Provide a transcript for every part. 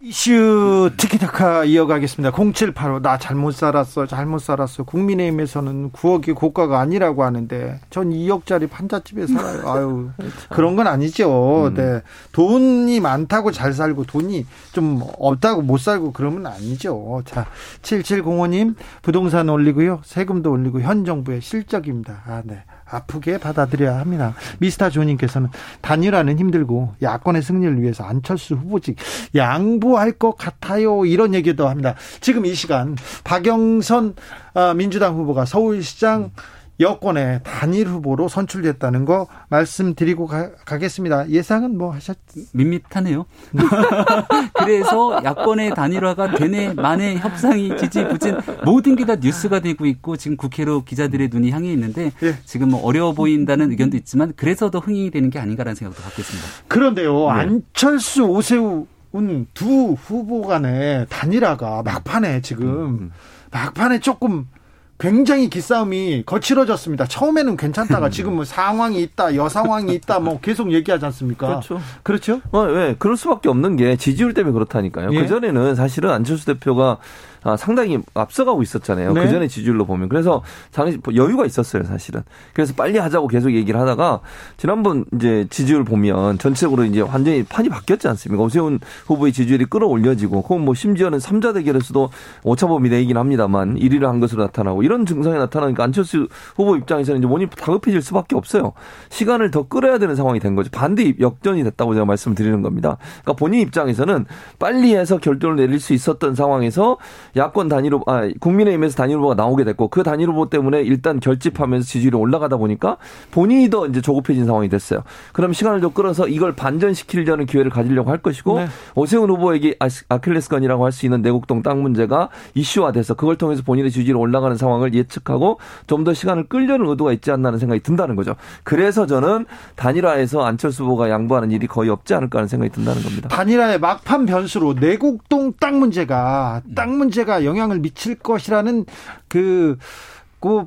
이슈 티키타카 이어가겠습니다. 0785 나 잘못 살았어 잘못 살았어 국민의힘에서는 9억이 고가가 아니라고 하는데 전 2억짜리 판잣집에 살아요. 아유 그런 건 아니죠. 음. 네 돈이 많다고 잘 살고 돈이 좀 없다고 못 살고 그러면 아니죠. 자 7705님 부동산 올리고요 세금도 올리고 현 정부의 실적입니다. 아 네. 아프게 받아들여야 합니다. 미스터 조님께서는 단일화는 힘들고 야권의 승리를 위해서 안철수 후보직 양보할 것 같아요. 이런 얘기도 합니다. 지금 이 시간 박영선 아, 민주당 후보가 서울시장 여권의 단일 후보로 선출됐다는 거 말씀드리고 가, 겠습니다 예상은 뭐 하셨? 밋밋하네요. 그래서 야권의 단일화가 되네 만에 협상이 지지부진 모든 게 다 뉴스가 되고 있고 지금 국회로 기자들의 눈이 향해 있는데 예. 지금 뭐 어려워 보인다는 의견도 있지만 그래서 더 흥행이 되는 게 아닌가라는 생각도 갖고 있습니다. 그런데요, 네. 안철수 오세훈 두 후보 간의 단일화가 막판에 지금 음. 막판에 조금 굉장히 기싸움이 거칠어졌습니다. 처음에는 괜찮다가 지금 뭐 상황이 있다, 여상황이 있다, 뭐 계속 얘기하지 않습니까? 그렇죠. 그렇죠? 어, 왜? 그럴 수밖에 없는 게 지지율 때문에 그렇다니까요. 예? 그전에는 사실은 안철수 대표가 아, 상당히 앞서가고 있었잖아요. 네. 그 전에 지지율로 보면. 그래서 당시 여유가 있었어요, 사실은. 그래서 빨리 하자고 계속 얘기를 하다가 지난번 이제 지지율 보면 전체적으로 이제 완전히 판이 바뀌었지 않습니까? 오세훈 후보의 지지율이 끌어올려지고, 혹은 뭐 심지어는 3자 대결에서도 오차범위 내이긴 합니다만 1위를 한 것으로 나타나고 이런 증상이 나타나니까 안철수 후보 입장에서는 이제 원이 다급해질 수밖에 없어요. 시간을 더 끌어야 되는 상황이 된 거죠. 반대 역전이 됐다고 제가 말씀드리는 겁니다. 그러니까 본인 입장에서는 빨리 해서 결정을 내릴 수 있었던 상황에서 야권 단일 후보, 아, 국민의힘에서 단일 후보가 나오게 됐고 그 단일 후보 때문에 일단 결집하면서 지지율이 올라가다 보니까 본인이 더 이제 조급해진 상황이 됐어요. 그럼 시간을 좀 끌어서 이걸 반전시키려는 기회를 가지려고 할 것이고 네. 오세훈 후보에게 아킬레스건이라고 할 수 있는 내곡동 땅 문제가 이슈화돼서 그걸 통해서 본인의 지지율이 올라가는 상황 을 예측하고 좀 더 시간을 끌려는 의도가 있지 않나 하는 생각이 든다는 거죠. 그래서 저는 단일화에서 안철수 후보가 양보하는 일이 거의 없지 않을까 하는 생각이 든다는 겁니다. 단일화의 막판 변수로 내곡동 땅 문제가 땅 문제가 문제가 영향을 미칠 것이라는 그, 그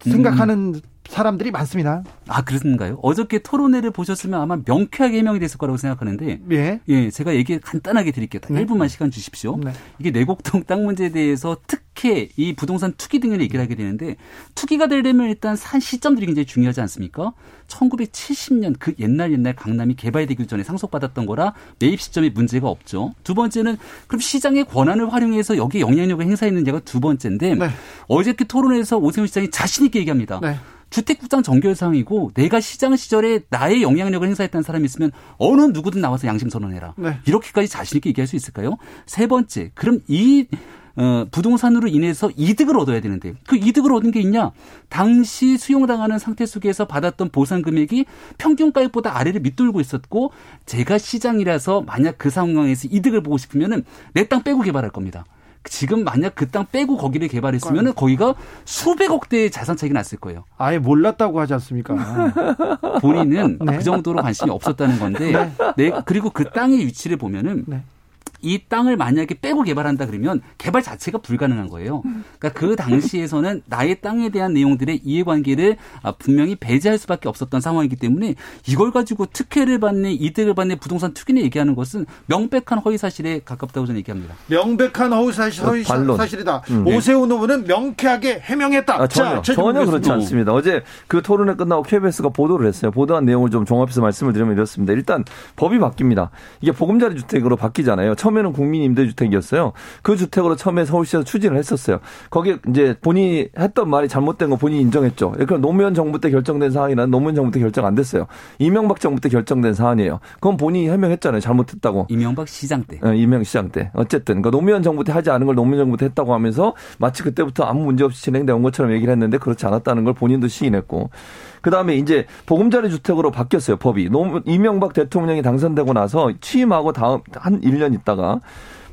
생각하는 음. 사람들이 많습니다. 아, 그런가요? 어저께 토론회를 보셨으면 아마 명쾌하게 해명이 됐을 거라고 생각하는데. 예. 예, 제가 얘기 간단하게 드릴게요. 네. 1분만 시간 주십시오. 네. 이게 내곡동 땅 문제에 대해서 특히 이 부동산 투기 등을 얘기를 하게 되는데 투기가 되려면 일단 산 시점들이 굉장히 중요하지 않습니까? 1970년 그 옛날 옛날 강남이 개발되기 전에 상속받았던 거라 매입 시점에 문제가 없죠. 두 번째는 그럼 시장의 권한을 활용해서 여기에 영향력을 행사했느냐가 두 번째인데 네. 어저께 토론회에서 오세훈 시장이 자신 있게 얘기합니다. 네. 주택국장 정결상이고 내가 시장 시절에 나의 영향력을 행사했다는 사람이 있으면 어느 누구든 나와서 양심 선언해라. 네. 이렇게까지 자신 있게 얘기할 수 있을까요? 세 번째, 그럼 이 어, 부동산으로 인해서 이득을 얻어야 되는데 그 이득을 얻은 게 있냐? 당시 수용당하는 상태 속에서 받았던 보상 금액이 평균 가액보다 아래를 밑돌고 있었고 제가 시장이라서 만약 그 상황에서 이득을 보고 싶으면은 내 땅 빼고 개발할 겁니다. 지금 만약 그 땅 빼고 거기를 개발했으면 거기가 수백억 대의 자산 차익이 났을 거예요. 아예 몰랐다고 하지 않습니까? 본인은 네. 그 정도로 관심이 없었다는 건데, 네. 네. 그리고 그 땅의 위치를 보면은 네. 이 땅을 만약에 빼고 개발한다 그러면 개발 자체가 불가능한 거예요. 그러니까 그 당시에서는 나의 땅에 대한 내용들의 이해관계를 아, 분명히 배제할 수밖에 없었던 상황이기 때문에 이걸 가지고 특혜를 받는 이득을 받는 부동산 투기를 얘기하는 것은 명백한 허위 사실에 가깝다고 저는 얘기합니다. 명백한 허위 사실, 허위 사실이다. 음. 오세훈 후보는 명쾌하게 해명했다. 아, 전혀 자, 전혀 그렇지 않습니다. 어제 그 토론회 끝나고 KBS가 보도를 했어요. 보도한 내용을 좀 종합해서 말씀을 드리면 이렇습니다. 일단 법이 바뀝니다. 이게 보금자리 주택으로 바뀌잖아요. 처음에는 국민 임대주택이었어요. 그 주택으로 처음에 서울시에서 추진을 했었어요. 거기에 이제 본인이 했던 말이 잘못된 거 본인이 인정했죠. 그러니까 노무현 정부 때 결정된 사안이란 노무현 정부 때 결정 안 됐어요. 이명박 정부 때 결정된 사안이에요. 그건 본인이 해명했잖아요. 잘못했다고. 이명박 시장 때. 네, 이명 시장 때. 어쨌든 그러니까 노무현 정부 때 하지 않은 걸 노무현 정부 때 했다고 하면서 마치 그때부터 아무 문제 없이 진행된 것처럼 얘기를 했는데 그렇지 않았다는 걸 본인도 시인했고. 그 다음에 이제 보금자리 주택으로 바뀌었어요, 법이. 이명박 대통령이 당선되고 나서 취임하고 다음 한 1년 있다가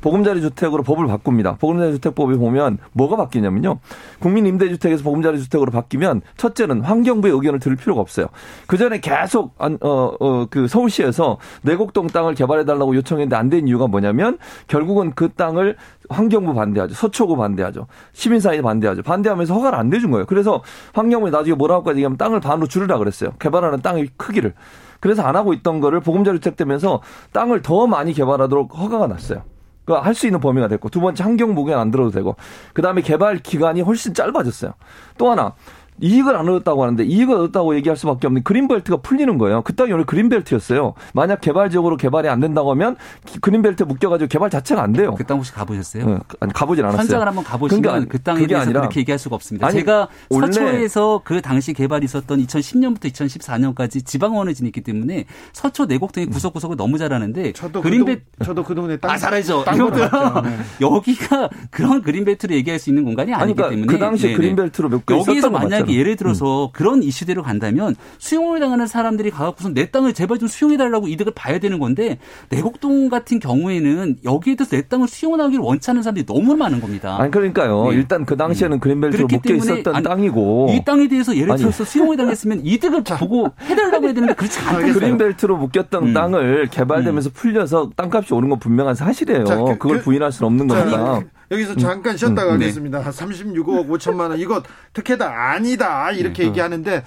보금자리 주택으로 법을 바꿉니다. 보금자리 주택법에 보면 뭐가 바뀌냐면요. 국민 임대주택에서 보금자리 주택으로 바뀌면 첫째는 환경부의 의견을 들을 필요가 없어요. 그 전에 계속 어어 그 서울시에서 내곡동 땅을 개발해 달라고 요청했는데 안 된 이유가 뭐냐면 결국은 그 땅을 환경부 반대하죠. 서초구 반대하죠. 시민사회 반대하죠. 반대하면서 허가를 안 내준 거예요. 그래서 환경부에 나중에 뭐라고 얘기하면 땅을 반으로 줄이라 그랬어요. 개발하는 땅의 크기를. 그래서 안 하고 있던 거를 보금자리 주택 되면서 땅을 더 많이 개발하도록 허가가 났어요. 그러니까 할수 있는 범위가 됐고 두 번째 환경보건 안 들어도 되고 그 다음에 개발 기간이 훨씬 짧아졌어요. 또 하나 이익을 안 얻었다고 하는데 이익을 얻었다고 얘기할 수밖에 없는 그린벨트가 풀리는 거예요. 그 땅이 원래 그린벨트였어요. 만약 개발적으로 개발이 안 된다고 하면 그린벨트 묶여가지고 개발 자체가 안 돼요. 그 땅 혹시 가보셨어요? 네, 아니, 가보진 않았어요. 현장을 한번 가보시면 그러니까, 그 땅에 대해서 아니라, 그렇게 얘기할 수가 없습니다. 아니, 제가 서초에서 그 당시 개발이 있었던 2010년부터 2014년까지 지방원을 지냈기 때문에 서초 내곡동의 구석구석을 너무 잘 아는데 저도 그린벨트 그 저도 그 동네 땅, 아, 잘알죠. 네. 여기가 그런 그린벨트를 얘기할 수 있는 공간이 아니기 그러니까 때문에 그 당시 네네. 그린벨트로 몇 개 여기서 만약 만약에 예를 들어서 음. 그런 이슈대로 간다면 수용을 당하는 사람들이 가갖고서 내 땅을 제발 좀 수용해달라고 이득을 봐야 되는 건데 내곡동 같은 경우에는 여기에 대해서 내 땅을 수용하기를 원치 않는 사람들이 너무 많은 겁니다. 아니 그러니까요. 네. 일단 그 당시에는 음. 그린벨트로 묶여 있었던 아니, 땅이고 이 땅에 대해서 예를 들어서 수용을 당했으면 이득을 보고 해달라고 해야 되는데 그렇지 않아요. 그린벨트로 묶였던 음. 땅을 개발되면서 음. 풀려서 땅값이 오른 건 분명한 사실이에요. 자, 그, 걸 그, 부인할 수는 없는 거니까. 여기서 잠깐 쉬었다 음, 음, 네. 가겠습니다. 네. 36억 5천만 원 이것 특혜다 아니다 이렇게 네. 얘기하는데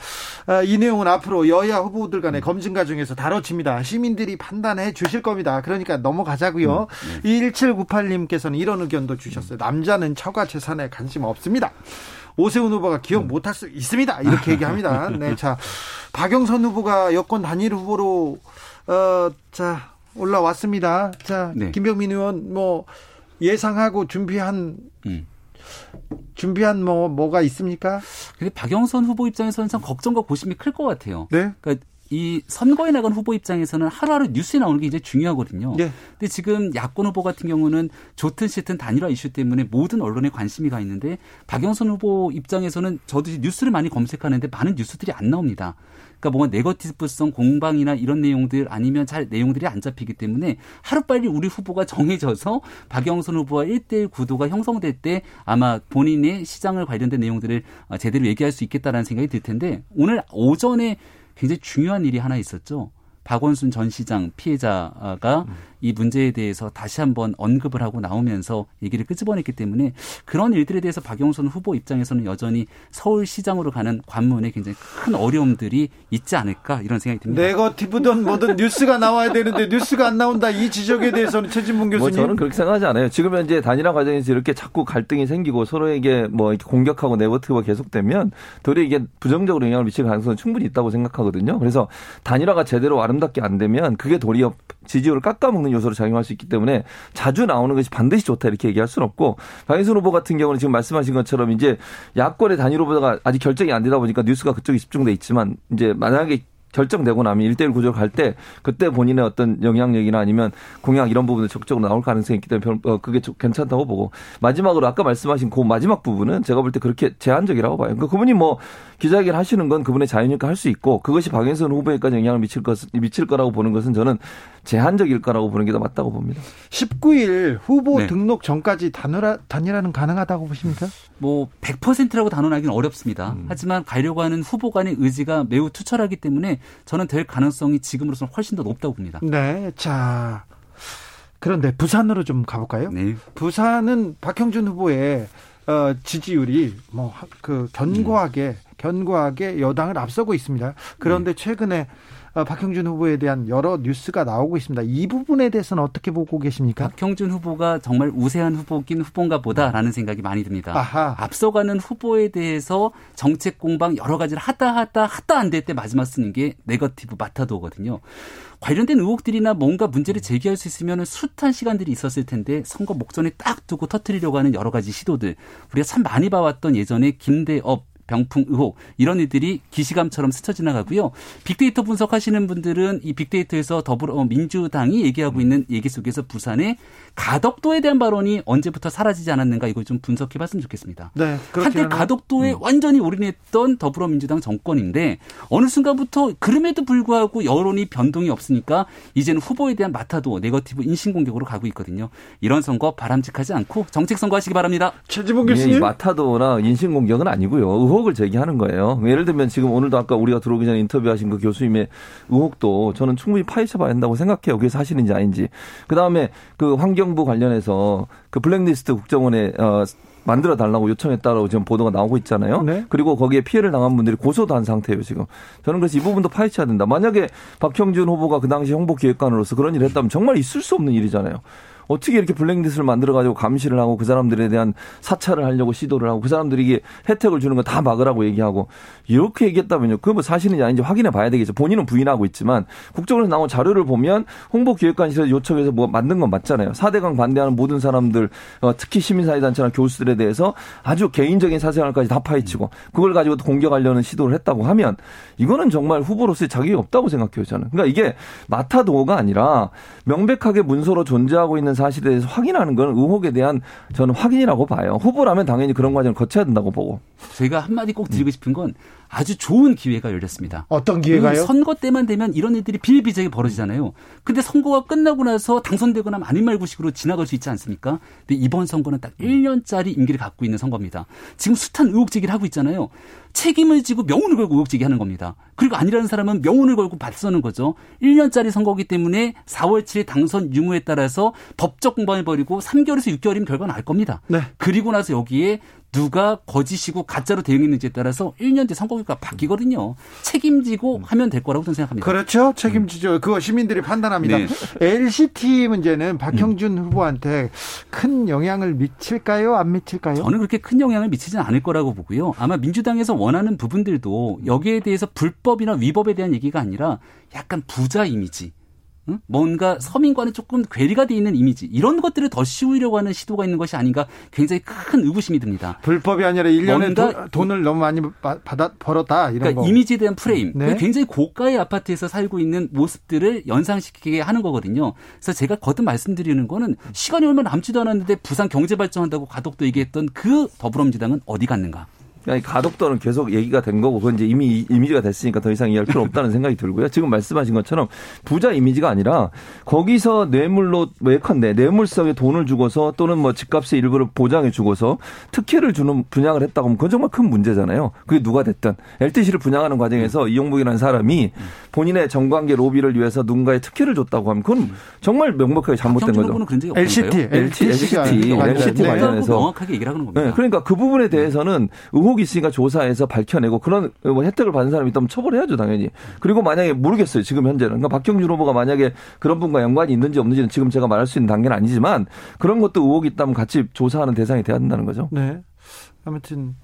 어, 이 내용은 앞으로 여야 후보들 간의 검증 과정에서 다뤄집니다. 시민들이 판단해 주실 겁니다. 그러니까 넘어가자고요. 음, 네. 1798님께서는 이런 의견도 주셨어요. 남자는 처가 재산에 관심 없습니다. 오세훈 후보가 기억 음. 못할 수 있습니다. 이렇게 얘기합니다. 네, 자 박영선 후보가 여권 단일 후보로 어, 자 올라왔습니다. 자 네. 김병민 의원 뭐 예상하고 준비한 음. 준비한 뭐 뭐가 있습니까? 근데 박영선 후보 입장에서는 참 걱정과 고심이 클 것 같아요. 네. 그러니까 이 선거에 나간 후보 입장에서는 하루하루 뉴스에 나오는 게 이제 중요하거든요. 네. 근데 지금 야권 후보 같은 경우는 좋든 싫든 단일화 이슈 때문에 모든 언론에 관심이 가 있는데 박영선 후보 입장에서는 저도 뉴스를 많이 검색하는데 많은 뉴스들이 안 나옵니다. 그러니까 뭔가 네거티브성 공방이나 이런 내용들 아니면 잘 내용들이 안 잡히기 때문에 하루빨리 우리 후보가 정해져서 박영선 후보와 1대1 구도가 형성될 때 아마 본인의 시장을 관련된 내용들을 제대로 얘기할 수 있겠다라는 생각이 들 텐데 오늘 오전에 굉장히 중요한 일이 하나 있었죠. 박원순 전 시장 피해자가 음. 이 문제에 대해서 다시 한번 언급을 하고 나오면서 얘기를 끄집어냈기 때문에 그런 일들에 대해서 박영선 후보 입장에서는 여전히 서울시장으로 가는 관문에 굉장히 큰 어려움들이 있지 않을까 이런 생각이 듭니다. 네거티브든 뭐든 뉴스가 나와야 되는데 뉴스가 안 나온다 이 지적에 대해서는 최진봉 뭐 교수님. 뭐 저는 그렇게 생각하지 않아요. 지금 현재 단일화 과정에서 이렇게 자꾸 갈등이 생기고 서로에게 뭐 이렇게 공격하고 네거티브가 계속되면 도리어 이게 부정적으로 영향을 미칠 가능성은 충분히 있다고 생각하거든요. 그래서 단일화가 제대로 아름답게 안 되면 그게 도리어 지지율을 깎아먹는 요소로 작용할 수 있기 때문에 자주 나오는 것이 반드시 좋다 이렇게 얘기할 수는 없고 박인순 후보 같은 경우는 지금 말씀하신 것처럼 이제 야권의 단일 후보가 아직 결정이 안 되다 보니까 뉴스가 그쪽에 집중돼 있지만 이제 만약에 결정되고 나면 일대일 구조를 갈때 그때 본인의 어떤 영향력이나 아니면 공약 이런 부분을 적극적으로 나올 가능성이 있기 때문에 어, 그게 괜찮다고 보고 마지막으로 아까 말씀하신 그 마지막 부분은 제가 볼 때 그렇게 제한적이라고 봐요. 그러니까 그분이 뭐 기자회견 하시는 건 그분의 자유니까 할 수 있고 그것이 박영선 후보에까지 영향을 미칠 것 미칠 거라고 보는 것은 저는 제한적일 거라고 보는 게 더 맞다고 봅니다. 19일 후보 네. 등록 전까지 단일화, 단일화는 가능하다고 보십니까? 뭐 100%라고 단언하기는 어렵습니다. 음. 하지만 가려고 하는 후보 간의 의지가 매우 투철하기 때문에 저는 될 가능성이 지금으로서는 훨씬 더 높다고 봅니다. 네. 자. 그런데 부산으로 좀 가볼까요? 네. 부산은 박형준 후보의 어, 지지율이 뭐 그 견고하게 음. 견고하게 여당을 앞서고 있습니다. 그런데 네. 최근에 어, 박형준 후보에 대한 여러 뉴스가 나오고 있습니다. 이 부분에 대해서는 어떻게 보고 계십니까? 박형준 후보가 정말 우세한 후보긴 후보인가 보다라는 생각이 많이 듭니다. 아하. 앞서가는 후보에 대해서 정책 공방 여러 가지를 하다 하다 하다 안 될 때 마지막 쓰는 게 네거티브 마타도거든요. 관련된 의혹들이나 뭔가 문제를 제기할 수 있으면 숱한 시간들이 있었을 텐데 선거 목전에 딱 두고 터트리려고 하는 여러 가지 시도들 우리가 참 많이 봐왔던 예전에 김대업 병풍 의혹 이런 일들이 기시감처럼 스쳐 지나가고요. 빅데이터 분석하시는 분들은 이 빅데이터에서 더불어 민주당이 얘기하고 있는 얘기 속에서 부산의 가덕도에 대한 발언이 언제부터 사라지지 않았는가 이걸 좀 분석해 봤으면 좋겠습니다. 네, 한때 가덕도에 음. 완전히 올인했던 더불어민주당 정권인데 어느 순간부터 그럼에도 불구하고 여론이 변동이 없으니까 이제는 후보에 대한 마타도 네거티브 인신공격으로 가고 있거든요. 이런 선거 바람직하지 않고 정책 선거하시기 바랍니다. 최지봉 교수님. 예, 마타도나 인신공격은 아니고요. 의혹을 제기하는 거예요. 예를 들면 지금 오늘도 아까 우리가 들어오기 전에 인터뷰하신 그 교수님의 의혹도 저는 충분히 파헤쳐 봐야 한다고 생각해요. 그게 사실인지 아닌지. 그다음에 그 환경부 관련해서 그 블랙리스트 국정원에 어 만들어 달라고 요청했다라고 지금 보도가 나오고 있잖아요. 네. 그리고 거기에 피해를 당한 분들이 고소도 한 상태예요, 지금. 저는 그래서 이 부분도 파헤쳐야 된다. 만약에 박형준 후보가 그 당시 홍보기획관으로서 그런 일을 했다면 정말 있을 수 없는 일이잖아요. 어떻게 이렇게 블랙리스트를 만들어가지고 감시를 하고 그 사람들에 대한 사찰을 하려고 시도를 하고 그 사람들에게 혜택을 주는 거 다 막으라고 얘기하고 이렇게 얘기했다면요. 그거 뭐 사실인지 아닌지 확인해 봐야 되겠죠. 본인은 부인하고 있지만 국정원에서 나온 자료를 보면 홍보기획관실에서 요청해서 뭐 만든 건 맞잖아요. 4대강 반대하는 모든 사람들 어, 특히 시민사회단체나 교수들에 대해서 아주 개인적인 사생활까지 다 파헤치고 그걸 가지고 공격하려는 시도를 했다고 하면 이거는 정말 후보로서의 자격이 없다고 생각해요. 저는. 그러니까 이게 마타도가 아니라 명백하게 문서로 존재하고 있는 사실에 대해서 확인하는 건 의혹에 대한 저는 확인이라고 봐요. 후보라면 당연히 그런 과정을 거쳐야 된다고 보고. 제가 한마디 꼭 드리고 싶은 건 아주 좋은 기회가 열렸습니다. 어떤 기회가요? 선거 때만 되면 이런 일들이 비일비재하게 벌어지잖아요. 근데 선거가 끝나고 나서 당선되거나 아닌 말고식으로 지나갈 수 있지 않습니까? 근데 이번 선거는 딱 1년짜리 임기를 갖고 있는 선거입니다. 지금 숱한 의혹 제기를 하고 있잖아요. 책임을 지고 명운을 걸고 의혹 제기하는 겁니다. 그리고 아니라는 사람은 명운을 걸고 받서는 거죠. 1년짜리 선거기 때문에 4월 7일 당선 유무에 따라서 법적 공방을 벌이고 3개월에서 6개월이면 결과는 알 겁니다. 네. 그리고 나서 여기에 누가 거짓이고 가짜로 대응했는지에 따라서 1년 뒤 선거 결과 바뀌거든요. 책임지고 하면 될 거라고 저는 생각합니다. 그렇죠. 책임지죠. 음. 그거 시민들이 판단합니다. 네. LCT 문제는 박형준 음. 후보한테 큰 영향을 미칠까요? 안 미칠까요? 저는 그렇게 큰 영향을 미치지는 않을 거라고 보고요. 아마 민주당에서 원하는 부분들도 여기에 대해서 불법이나 위법에 대한 얘기가 아니라 약간 부자 이미지 뭔가 서민과는 조금 괴리가 돼 있는 이미지 이런 것들을 더 씌우려고 하는 시도가 있는 것이 아닌가 굉장히 큰 의구심이 듭니다. 불법이 아니라 1년에 도, 돈을 너무 많이 받아 벌었다 이런 그러니까 거. 이미지에 대한 프레임. 네. 굉장히 고가의 아파트에서 살고 있는 모습들을 연상시키게 하는 거거든요. 그래서 제가 거듭 말씀드리는 거는 시간이 얼마 남지도 않았는데 부산 경제 발전한다고 가덕도 얘기했던 그 더불어민주당은 어디 갔는가? 아니, 가덕도는 계속 얘기가 된 거고 그건 이제 이미 이미지가 됐으니까 더 이상 이해할 필요 없다는 생각이 들고요. 지금 말씀하신 것처럼 부자 이미지가 아니라 거기서 뇌물로 예컨대 뇌물성에 돈을 주고서 또는 뭐 집값의 일부를 보장해 주고서 특혜를 주는 분양을 했다고 하면 그건 정말 큰 문제잖아요. 그게 누가 됐든 LTC를 분양하는 과정에서 이용복이라는 사람이 본인의 정관계 로비를 위해서 누군가의 특혜를 줬다고 하면 그건 정말 명백하게 잘못된 거죠. LCT, LCT, LCT, LCT 관련해서 명확하게 얘기를 하는 겁니다. 네, 그러니까 그 부분에 대해서는 의혹 의혹이 있으니까 조사해서 밝혀내고 그런 뭐 혜택을 받은 사람이 있다면 처벌해야죠 당연히. 그리고 만약에 모르겠어요 지금 현재는 그러니까 박경준 후보가 만약에 그런 분과 연관이 있는지 없는지는 지금 제가 말할 수 있는 단계는 아니지만 그런 것도 의혹이 있다면 같이 조사하는 대상이 돼야 된다는 거죠. 네. 아무튼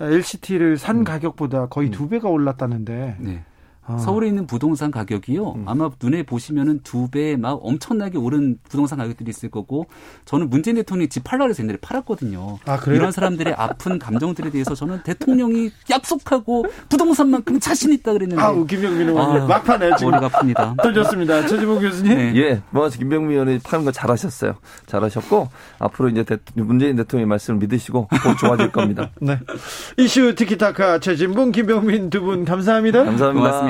LCT를 산 음. 가격보다 거의 음. 두 배가 올랐다는데. 네. 아. 서울에 있는 부동산 가격이요. 음. 아마 눈에 보시면은 두 배 막 엄청나게 오른 부동산 가격들이 있을 거고 저는 문재인 대통령이 집 팔라 그래서 옛날에 팔았거든요. 아, 이런 사람들의 아픈 감정들에 대해서 저는 대통령이 약속하고 부동산만큼 자신 있다 그랬는데. 아, 김병민 의원님 아, 막판에 지금 머리가 아픕니다. 던졌습니다. 최지봉 교수님. 네. 예, 뭐 김병민 의원이 파는 거 잘하셨어요. 잘하셨고 앞으로 이제 대, 문재인 대통령의 말씀을 믿으시고 곧 좋아질 겁니다. 네. 이슈 티키타카 최진봉 김병민 두 분 감사합니다. 감사합니다. 고맙습니다.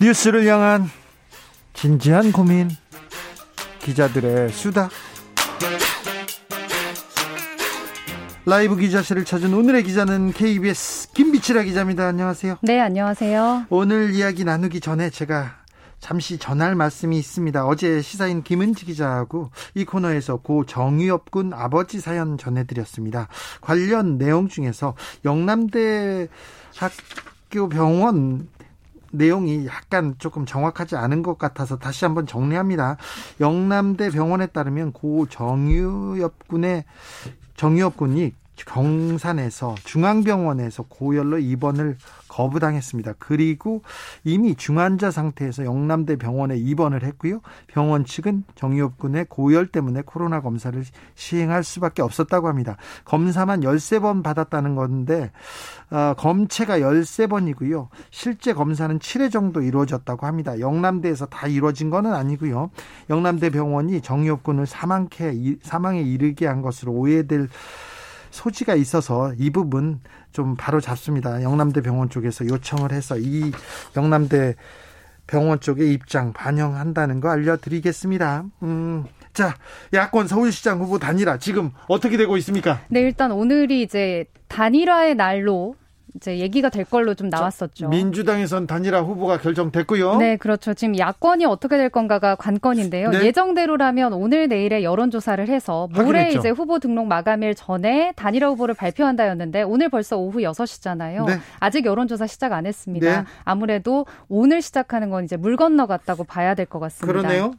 뉴스를 향한 진지한 고민 기자들의 수다 라이브 기자실을 찾은 오늘의 기자는 KBS 김비치라 기자입니다. 안녕하세요. 네, 안녕하세요. 오늘 이야기 나누기 전에 제가 잠시 전할 말씀이 있습니다. 어제 시사인 김은지 기자하고 이 코너에서 고 정유엽 군 아버지 사연 전해드렸습니다. 관련 내용 중에서 영남대 학교 병원 내용이 약간 조금 정확하지 않은 것 같아서 다시 한번 정리합니다. 영남대 병원에 따르면 고 정유엽 군의 정유엽 군이 경산에서 중앙병원에서 고열로 입원을 거부당했습니다. 그리고 이미 중환자 상태에서 영남대 병원에 입원을 했고요. 병원 측은 정유엽 군의 고열 때문에 코로나 검사를 시행할 수밖에 없었다고 합니다. 검사만 13번 받았다는 건데 어, 검체가 13번이고요. 실제 검사는 7회 정도 이루어졌다고 합니다. 영남대에서 다 이루어진 것은 아니고요. 영남대 병원이 정유엽 군을 사망케 사망에 이르게 한 것으로 오해될 소지가 있어서 이 부분 좀 바로 잡습니다. 영남대 병원 쪽에서 요청을 해서 이 영남대 병원 쪽의 입장 반영한다는 거 알려드리겠습니다. 음, 자, 야권 서울시장 후보 단일화 지금 어떻게 되고 있습니까? 네, 일단 오늘이 이제 단일화의 날로 이제 얘기가 될 걸로 좀 나왔었죠. 민주당에선 단일화 후보가 결정됐고요. 네, 그렇죠. 지금 야권이 어떻게 될 건가가 관건인데요. 네. 예정대로라면 오늘 내일에 여론조사를 해서 모레 확인했죠. 이제 후보 등록 마감일 전에 단일화 후보를 발표한다였는데 오늘 벌써 오후 6시잖아요. 네. 아직 여론조사 시작 안 했습니다. 네. 아무래도 오늘 시작하는 건 이제 물 건너갔다고 봐야 될 것 같습니다. 그러네요.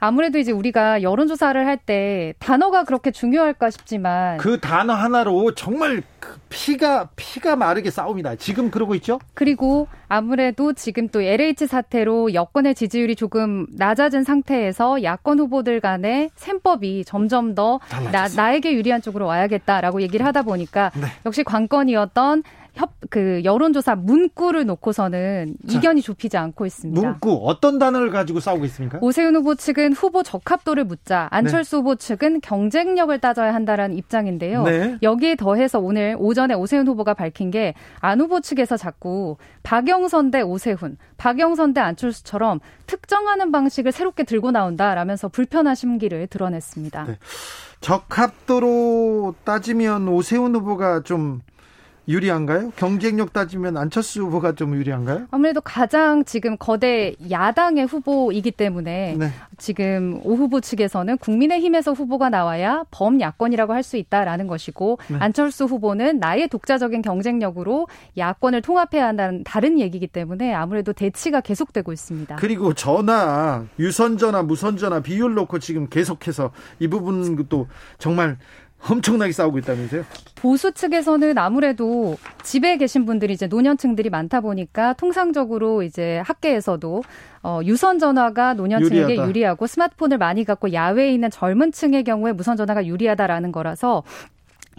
아무래도 이제 우리가 여론조사를 할 때 단어가 그렇게 중요할까 싶지만 그 단어 하나로 정말 그 피가 피가 마르게 싸웁니다. 지금 그러고 있죠? 그리고 아무래도 지금 또 LH 사태로 여권의 지지율이 조금 낮아진 상태에서 야권 후보들 간의 셈법이 점점 더 나, 나에게 유리한 쪽으로 와야겠다라고 얘기를 하다 보니까 네. 역시 관건이었던 협, 그 여론조사 문구를 놓고서는 자, 이견이 좁히지 않고 있습니다. 문구 어떤 단어를 가지고 싸우고 있습니까? 오세훈 후보 측은 후보 적합도를 묻자 안철수 네. 후보 측은 경쟁력을 따져야 한다라는 입장인데요. 네. 여기에 더해서 오늘 오전에 오세훈 후보가 밝힌 게 안 후보 측에서 자꾸 박영선 대 오세훈, 박영선 대 안철수처럼 특정하는 방식을 새롭게 들고 나온다라면서 불편한 심기를 드러냈습니다. 네. 적합도로 따지면 오세훈 후보가 좀 유리한가요? 경쟁력 따지면 안철수 후보가 좀 유리한가요? 아무래도 가장 지금 거대 야당의 후보이기 때문에 네. 지금 오 후보 측에서는 국민의힘에서 후보가 나와야 범야권이라고 할 수 있다라는 것이고 네. 안철수 후보는 나의 독자적인 경쟁력으로 야권을 통합해야 한다는 다른 얘기이기 때문에 아무래도 대치가 계속되고 있습니다. 그리고 전화, 유선전화, 무선전화 비율 놓고 지금 계속해서 이 부분도 정말 엄청나게 싸우고 있다면서요? 보수 측에서는 아무래도 집에 계신 분들이 이제 노년층들이 많다 보니까 통상적으로 이제 학계에서도 어, 유선 전화가 노년층에게 유리하다. 유리하고 스마트폰을 많이 갖고 야외에 있는 젊은 층의 경우에 무선 전화가 유리하다라는 거라서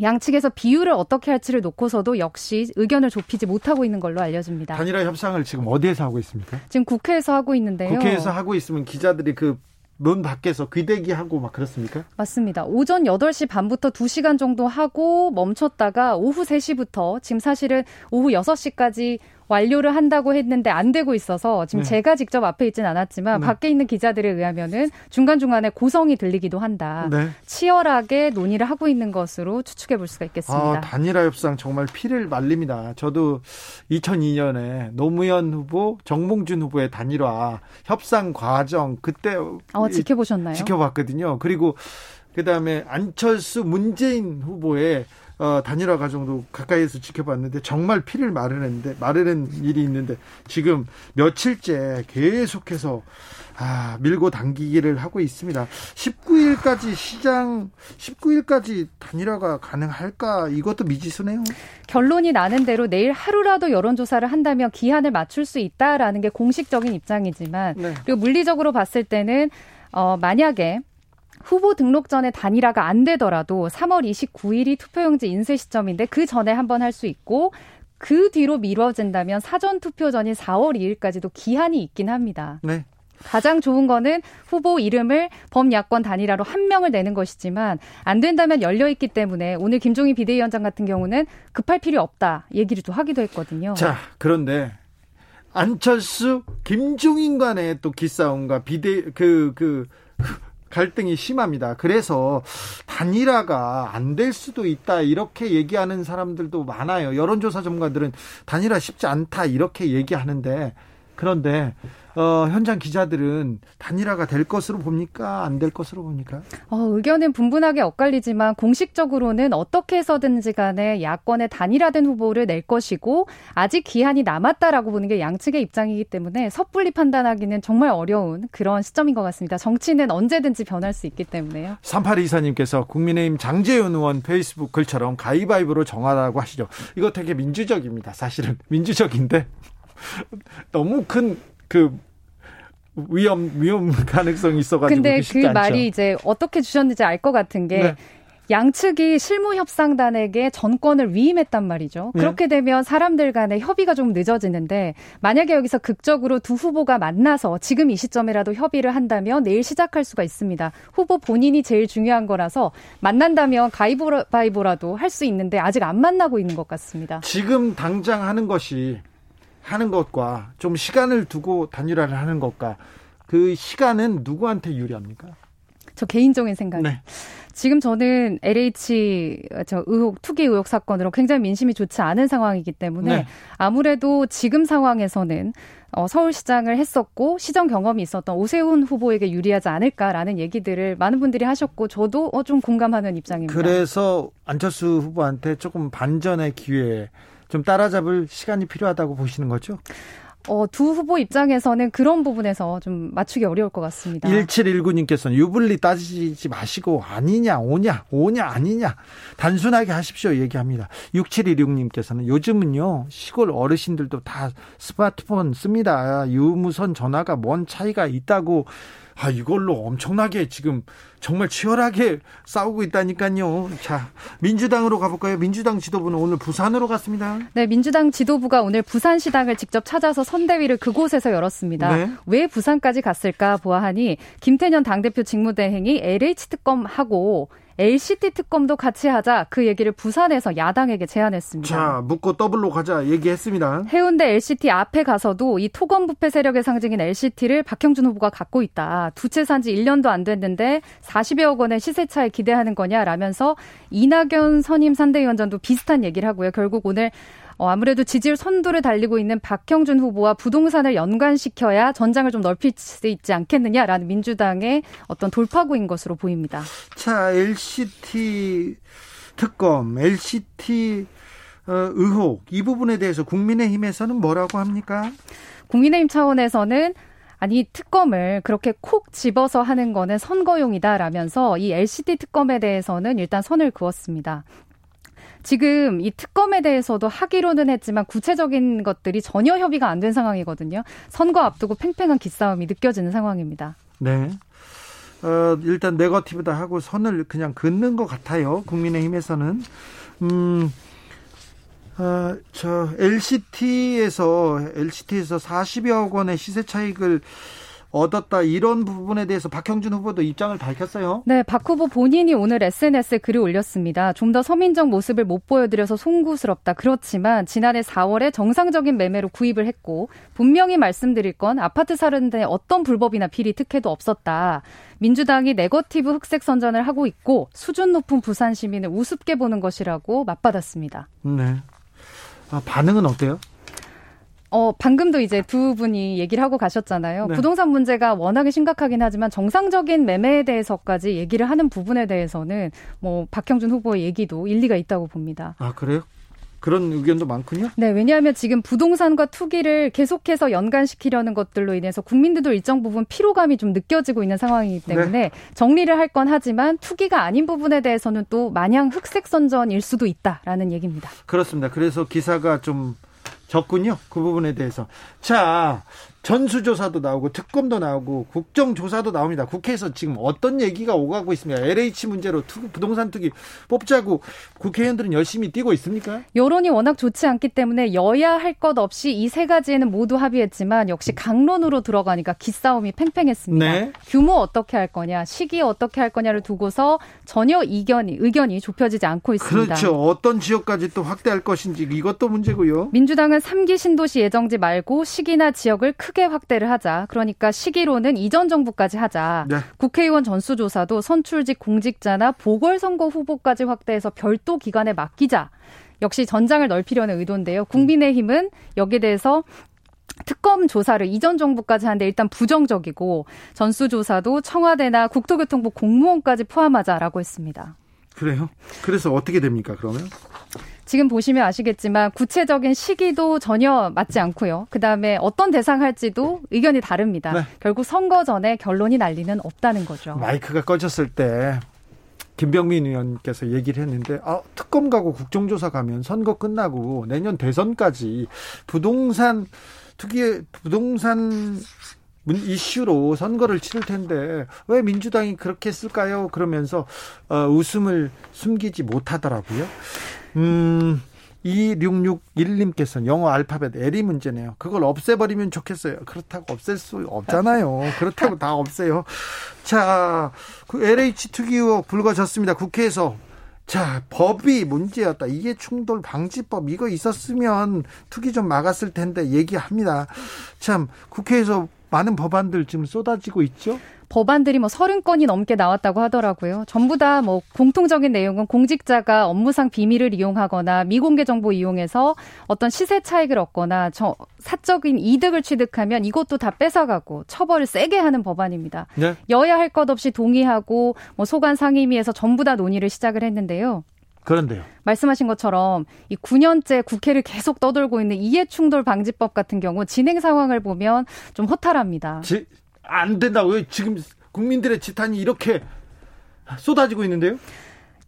양측에서 비율을 어떻게 할지를 놓고서도 역시 의견을 좁히지 못하고 있는 걸로 알려집니다. 단일화 협상을 지금 어디에서 하고 있습니까? 지금 국회에서 하고 있는데요. 국회에서 하고 있으면 기자들이 그 문 밖에서 귀대기하고 막 그렇습니까? 맞습니다. 오전 8시 반부터 2시간 정도 하고 멈췄다가 오후 3시부터 지금 사실은 오후 6시까지 완료를 한다고 했는데 안 되고 있어서 지금 네. 제가 직접 앞에 있지는 않았지만 네. 밖에 있는 기자들에 의하면은 중간중간에 고성이 들리기도 한다. 네. 치열하게 논의를 하고 있는 것으로 추측해 볼 수가 있겠습니다. 아, 단일화 협상 정말 피를 말립니다. 저도 2002년에 노무현 후보, 정몽준 후보의 단일화 협상 과정 그때 어, 지켜보셨나요? 지켜봤거든요. 그리고 그다음에 안철수 문재인 후보의 어, 단일화 과정도 가까이에서 지켜봤는데 정말 피를 마르는데 마르는 일이 있는데 지금 며칠째 계속해서 아, 밀고 당기기를 하고 있습니다. 19일까지 시장 19일까지 단일화가 가능할까? 이것도 미지수네요. 결론이 나는 대로 내일 하루라도 여론조사를 한다면 기한을 맞출 수 있다라는 게 공식적인 입장이지만 네. 그리고 물리적으로 봤을 때는 어 만약에 후보 등록 전에 단일화가 안 되더라도 3월 29일이 투표용지 인쇄 시점인데 그 전에 한번 할 수 있고 그 뒤로 미뤄진다면 사전 투표 전인 4월 2일까지도 기한이 있긴 합니다. 네. 가장 좋은 거는 후보 이름을 범야권 단일화로 한 명을 내는 것이지만 안 된다면 열려 있기 때문에 오늘 김종인 비대위원장 같은 경우는 급할 필요 없다 얘기를 또 하기도 했거든요. 자, 그런데 안철수 김종인 간의 또 기싸움과 비대 그그 그, 그 갈등이 심합니다. 그래서 단일화가 안 될 수도 있다 이렇게 얘기하는 사람들도 많아요. 여론조사 전문가들은 단일화 쉽지 않다 이렇게 얘기하는데 그런데 어, 현장 기자들은 단일화가 될 것으로 봅니까? 안 될 것으로 봅니까? 어, 의견은 분분하게 엇갈리지만 공식적으로는 어떻게 해서든지 간에 야권의 단일화된 후보를 낼 것이고 아직 기한이 남았다라고 보는 게 양측의 입장이기 때문에 섣불리 판단하기는 정말 어려운 그런 시점인 것 같습니다. 정치는 언제든지 변할 수 있기 때문에요. 3824님께서 국민의힘 장재현 의원 페이스북 글처럼 가위바위보로 정하라고 하시죠. 이거 되게 민주적입니다. 사실은 민주적인데 너무 큰 그 위험 위험 가능성이 있어가지고 근데 그 않죠. 말이 이제 어떻게 주셨는지 알 것 같은 게 네. 양측이 실무협상단에게 전권을 위임했단 말이죠. 네. 그렇게 되면 사람들 간의 협의가 좀 늦어지는데 만약에 여기서 극적으로 두 후보가 만나서 지금 이 시점이라도 협의를 한다면 내일 시작할 수가 있습니다. 후보 본인이 제일 중요한 거라서 만난다면 가이바이보라도 할 수 있는데 아직 안 만나고 있는 것 같습니다. 지금 당장 하는 것이 하는 것과 좀 시간을 두고 단일화를 하는 것과 그 시간은 누구한테 유리합니까? 저 개인적인 생각. 네. 지금 저는 LH 저 의혹 투기 의혹 사건으로 굉장히 민심이 좋지 않은 상황이기 때문에 네. 아무래도 지금 상황에서는 어, 서울시장을 했었고 시정 경험이 있었던 오세훈 후보에게 유리하지 않을까라는 얘기들을 많은 분들이 하셨고 저도 어, 좀 공감하는 입장입니다. 그래서 안철수 후보한테 조금 반전의 기회 좀 따라잡을 시간이 필요하다고 보시는 거죠? 어, 두 후보 입장에서는 그런 부분에서 좀 맞추기 어려울 것 같습니다. 1719님께서는 유불리 따지지 마시고 아니냐, 오냐, 오냐, 아니냐. 단순하게 하십시오. 얘기합니다. 6716님께서는 요즘은요, 시골 어르신들도 다 스마트폰 씁니다. 유무선 전화가 뭔 차이가 있다고 아, 이걸로 엄청나게 지금 정말 치열하게 싸우고 있다니까요. 자, 민주당으로 가볼까요? 민주당 지도부는 오늘 부산으로 갔습니다. 네, 민주당 지도부가 오늘 부산시당을 직접 찾아서 선대위를 그곳에서 열었습니다. 네. 왜 부산까지 갔을까 보아하니 김태년 당대표 직무대행이 LH 특검하고 LCT 특검도 같이 하자 그 얘기를 부산에서 야당에게 제안했습니다. 자, 묻고 더블로 가자 얘기했습니다. 해운대 LCT 앞에 가서도 이 토건 부패 세력의 상징인 LCT를 박형준 후보가 갖고 있다. 두 채 산 지 1년도 안 됐는데 40여억 원의 시세 차익 기대하는 거냐라면서 이낙연 상임 선대위원장도 비슷한 얘기를 하고요. 결국 오늘 어, 아무래도 지지율 선두를 달리고 있는 박형준 후보와 부동산을 연관시켜야 전장을 좀 넓힐 수 있지 않겠느냐라는 민주당의 어떤 돌파구인 것으로 보입니다. 자, LCT 특검, LCT 어, 의혹 이 부분에 대해서 국민의힘에서는 뭐라고 합니까? 국민의힘 차원에서는 아니 특검을 그렇게 콕 집어서 하는 거는 선거용이다라면서 이 LCT 특검에 대해서는 일단 선을 그었습니다. 지금 이 특검에 대해서도 하기로는 했지만 구체적인 것들이 전혀 협의가 안 된 상황이거든요. 선거 앞두고 팽팽한 기싸움이 느껴지는 상황입니다. 네. 어, 일단 네거티브다 하고 선을 그냥 긋는 것 같아요. 국민의힘에서는. 음, 어, 저 LCT에서 LCT에서 40여억 원의 시세 차익을 얻었다 이런 부분에 대해서 박형준 후보도 입장을 밝혔어요. 네, 박 후보 본인이 오늘 SNS에 글을 올렸습니다. 좀 더 서민적 모습을 못 보여드려서 송구스럽다. 그렇지만 지난해 4월에 정상적인 매매로 구입을 했고 분명히 말씀드릴 건 아파트 사는데 어떤 불법이나 비리 특혜도 없었다. 민주당이 네거티브 흑색 선전을 하고 있고 수준 높은 부산 시민을 우습게 보는 것이라고 맞받았습니다. 네. 아, 반응은 어때요? 어, 방금도 이제 두 분이 얘기를 하고 가셨잖아요. 네. 부동산 문제가 워낙에 심각하긴 하지만 정상적인 매매에 대해서까지 얘기를 하는 부분에 대해서는 뭐 박형준 후보의 얘기도 일리가 있다고 봅니다. 아, 그래요? 그런 의견도 많군요. 네, 왜냐하면 지금 부동산과 투기를 계속해서 연관시키려는 것들로 인해서 국민들도 일정 부분 피로감이 좀 느껴지고 있는 상황이기 때문에 네. 정리를 할 건 하지만 투기가 아닌 부분에 대해서는 또 마냥 흑색 선전일 수도 있다라는 얘기입니다. 그렇습니다. 그래서 기사가 좀 적군요. 그 부분에 대해서. 자, 전수조사도 나오고 특검도 나오고 국정조사도 나옵니다. 국회에서 지금 어떤 얘기가 오가고 있습니다. LH 문제로 투, 부동산 투기 뽑자고 국회의원들은 열심히 뛰고 있습니까? 여론이 워낙 좋지 않기 때문에 여야 할 것 없이 이 세 가지에는 모두 합의했지만 역시 강론으로 들어가니까 기싸움이 팽팽했습니다. 네. 규모 어떻게 할 거냐, 시기 어떻게 할 거냐를 두고서 전혀 이견이 의견이 좁혀지지 않고 있습니다. 그렇죠. 어떤 지역까지 또 확대할 것인지 이것도 문제고요. 민주당은 3기 신도시 예정지 말고 시기나 지역을 크 크게 확대를 하자. 그러니까 시기로는 이전 정부까지 하자. 네. 국회의원 전수조사도 선출직 공직자나 보궐선거 후보까지 확대해서 별도 기관에 맡기자. 역시 전장을 넓히려는 의도인데요. 국민의힘은 여기에 대해서 특검 조사를 이전 정부까지 하는데 일단 부정적이고 전수조사도 청와대나 국토교통부 공무원까지 포함하자라고 했습니다. 그래요? 그래서 어떻게 됩니까, 그러면? 지금 보시면 아시겠지만 구체적인 시기도 전혀 맞지 않고요. 그다음에 어떤 대상 할지도 의견이 다릅니다. 네. 결국 선거 전에 결론이 날 리는 없다는 거죠. 마이크가 꺼졌을 때 김병민 의원께서 얘기를 했는데 아, 특검 가고 국정조사 가면 선거 끝나고 내년 대선까지 부동산 특유의 부동산 이슈로 선거를 치를 텐데 왜 민주당이 그렇게 했을까요? 그러면서 어, 웃음을 숨기지 못하더라고요. 음, 2661님께서는 영어 알파벳 L이 문제네요. 그걸 없애버리면 좋겠어요. 그렇다고 없앨 수 없잖아요. 그렇다고 다 없애요. 자, 그 LH 특위 의혹 불거졌습니다. 국회에서. 자, 법이 문제였다. 이게 충돌 방지법 이거 있었으면 투기 좀 막았을 텐데 얘기합니다. 참, 국회에서 많은 법안들 지금 쏟아지고 있죠? 법안들이 뭐 서른 건이 넘게 나왔다고 하더라고요. 전부 다 뭐 공통적인 내용은 공직자가 업무상 비밀을 이용하거나 미공개 정보 이용해서 어떤 시세 차익을 얻거나 저 사적인 이득을 취득하면 이것도 다 뺏어가고 처벌을 세게 하는 법안입니다. 네? 여야 할 것 없이 동의하고 뭐 소관 상임위에서 전부 다 논의를 시작을 했는데요. 그런데요. 말씀하신 것처럼 이 9년째 국회를 계속 떠돌고 있는 이해충돌 방지법 같은 경우 진행 상황을 보면 좀 허탈합니다. 지, 안 된다고요? 지금 국민들의 지탄이 이렇게 쏟아지고 있는데요?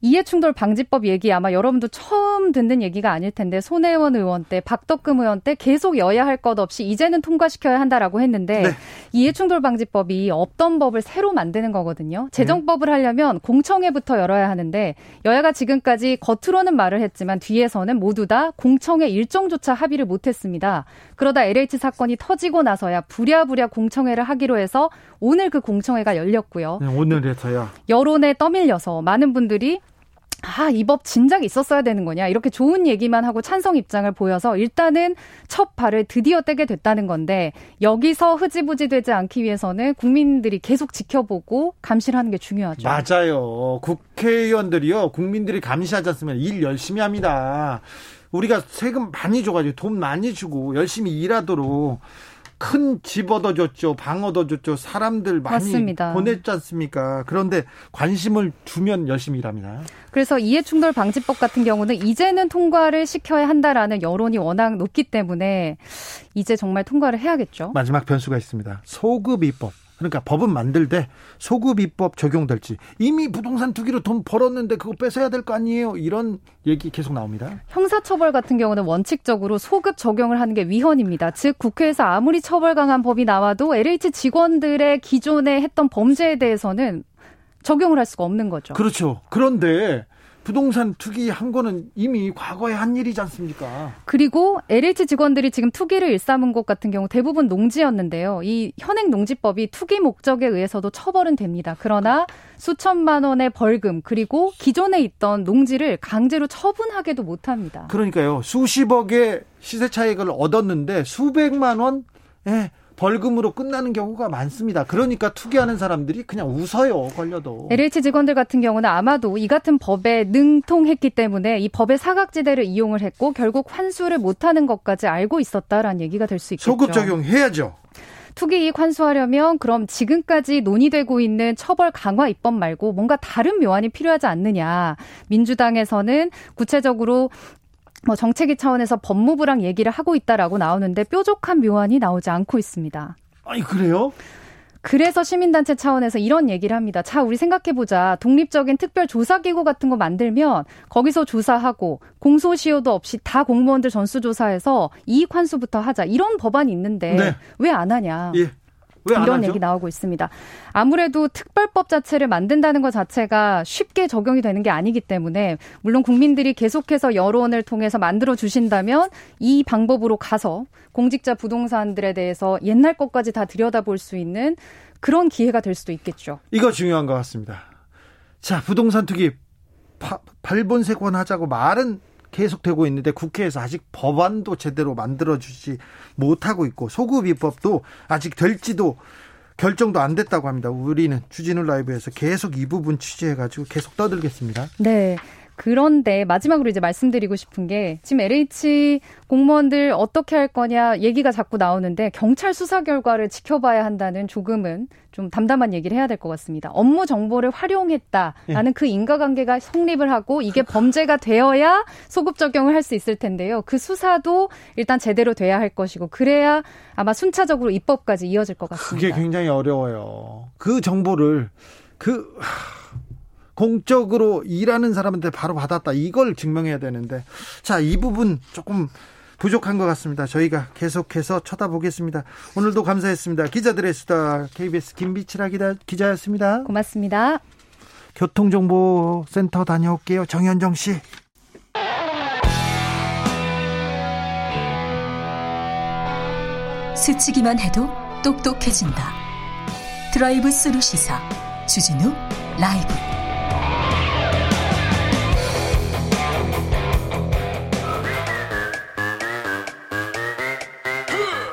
이해충돌 방지법 얘기 아마 여러분도 처음 듣는 얘기가 아닐 텐데 손혜원 의원 때 박덕금 의원 때 계속 여야 할 것 없이 이제는 통과시켜야 한다라고 했는데 네. 이해충돌 방지법이 없던 법을 새로 만드는 거거든요. 재정법을 하려면 공청회부터 열어야 하는데 여야가 지금까지 겉으로는 말을 했지만 뒤에서는 모두 다 공청회 일정조차 합의를 못했습니다. 그러다 LH 사건이 터지고 나서야 부랴부랴 공청회를 하기로 해서 오늘 그 공청회가 열렸고요. 네, 오늘에서야 여론에 떠밀려서 많은 분들이 아, 이 법 진작 있었어야 되는 거냐. 이렇게 좋은 얘기만 하고 찬성 입장을 보여서 일단은 첫 발을 드디어 떼게 됐다는 건데 여기서 흐지부지 되지 않기 위해서는 국민들이 계속 지켜보고 감시를 하는 게 중요하죠. 맞아요. 국회의원들이요. 국민들이 감시하지 않으면 일 열심히 합니다. 우리가 세금 많이 줘가지고 돈 많이 주고 열심히 일하도록 큰 집 얻어줬죠. 방 얻어줬죠. 사람들 많이 맞습니다. 보냈지 않습니까? 그런데 관심을 두면 열심히 일합니다. 그래서 이해충돌 방지법 같은 경우는 이제는 통과를 시켜야 한다라는 여론이 워낙 높기 때문에 이제 정말 통과를 해야겠죠. 마지막 변수가 있습니다. 소급 입법. 그러니까 법은 만들되 소급 입법 적용될지 이미 부동산 투기로 돈 벌었는데 그거 뺏어야 될 거 아니에요 이런 얘기 계속 나옵니다. 형사처벌 같은 경우는 원칙적으로 소급 적용을 하는 게 위헌입니다. 즉 국회에서 아무리 처벌 강한 법이 나와도 LH 직원들의 기존에 했던 범죄에 대해서는 적용을 할 수가 없는 거죠. 그렇죠. 그런데 부동산 투기 한 거는 이미 과거에 한 일이지 않습니까? 그리고 LH 직원들이 지금 투기를 일삼은 곳 같은 경우 대부분 농지였는데요. 이 현행 농지법이 투기 목적에 의해서도 처벌은 됩니다. 그러나 수천만 원의 벌금 그리고 기존에 있던 농지를 강제로 처분하게도 못합니다. 그러니까요. 수십억의 시세 차익을 얻었는데 수백만 원 예, 벌금으로 끝나는 경우가 많습니다. 그러니까 투기하는 사람들이 그냥 웃어요, 걸려도. LH 직원들 같은 경우는 아마도 이 같은 법에 능통했기 때문에 이 법의 사각지대를 이용을 했고 결국 환수를 못하는 것까지 알고 있었다라는 얘기가 될 수 있겠죠. 소급 적용해야죠. 투기 이익 환수하려면 그럼 지금까지 논의되고 있는 처벌 강화 입법 말고 뭔가 다른 묘안이 필요하지 않느냐. 민주당에서는 구체적으로 뭐 정책위 차원에서 법무부랑 얘기를 하고 있다라고 나오는데 뾰족한 묘안이 나오지 않고 있습니다. 아니 그래요? 그래서 시민단체 차원에서 이런 얘기를 합니다. 자, 우리 생각해보자. 독립적인 특별조사기구 같은 거 만들면 거기서 조사하고 공소시효도 없이 다 공무원들 전수조사해서 이익 환수부터 하자. 이런 법안이 있는데 네. 왜안 하냐. 예. 이런? 얘기 나오고 있습니다. 아무래도 특별법 자체를 만든다는 것 자체가 쉽게 적용이 되는 게 아니기 때문에 물론 국민들이 계속해서 여론을 통해서 만들어 주신다면 이 방법으로 가서 공직자 부동산들에 대해서 옛날 것까지 다 들여다볼 수 있는 그런 기회가 될 수도 있겠죠. 이거 중요한 것 같습니다. 자, 부동산 투기 발본색원 하자고 말은 계속되고 있는데 국회에서 아직 법안도 제대로 만들어주지 못하고 있고 소급 입법도 아직 될지도 결정도 안 됐다고 합니다. 우리는 주진우 라이브에서 계속 이 부분 취재해가지고 계속 떠들겠습니다. 네. 그런데 마지막으로 이제 말씀드리고 싶은 게 지금 LH 공무원들 어떻게 할 거냐 얘기가 자꾸 나오는데 경찰 수사 결과를 지켜봐야 한다는 조금은 좀 담담한 얘기를 해야 될 것 같습니다. 업무 정보를 활용했다라는 예. 그 인과관계가 성립을 하고 이게 범죄가 되어야 소급 적용을 할 수 있을 텐데요. 그 수사도 일단 제대로 돼야 할 것이고 그래야 아마 순차적으로 입법까지 이어질 것 같습니다. 그게 굉장히 어려워요. 그 정보를 그 공적으로 일하는 사람한테 바로 받았다. 이걸 증명해야 되는데. 자, 이 부분 조금 부족한 것 같습니다. 저희가 계속해서 쳐다보겠습니다. 오늘도 감사했습니다. 기자들의 수다 KBS 김비치라 기자였습니다. 고맙습니다. 교통정보센터 다녀올게요. 정현정 씨. 스치기만 해도 똑똑해진다. 드라이브 스루 시사 주진우 라이브.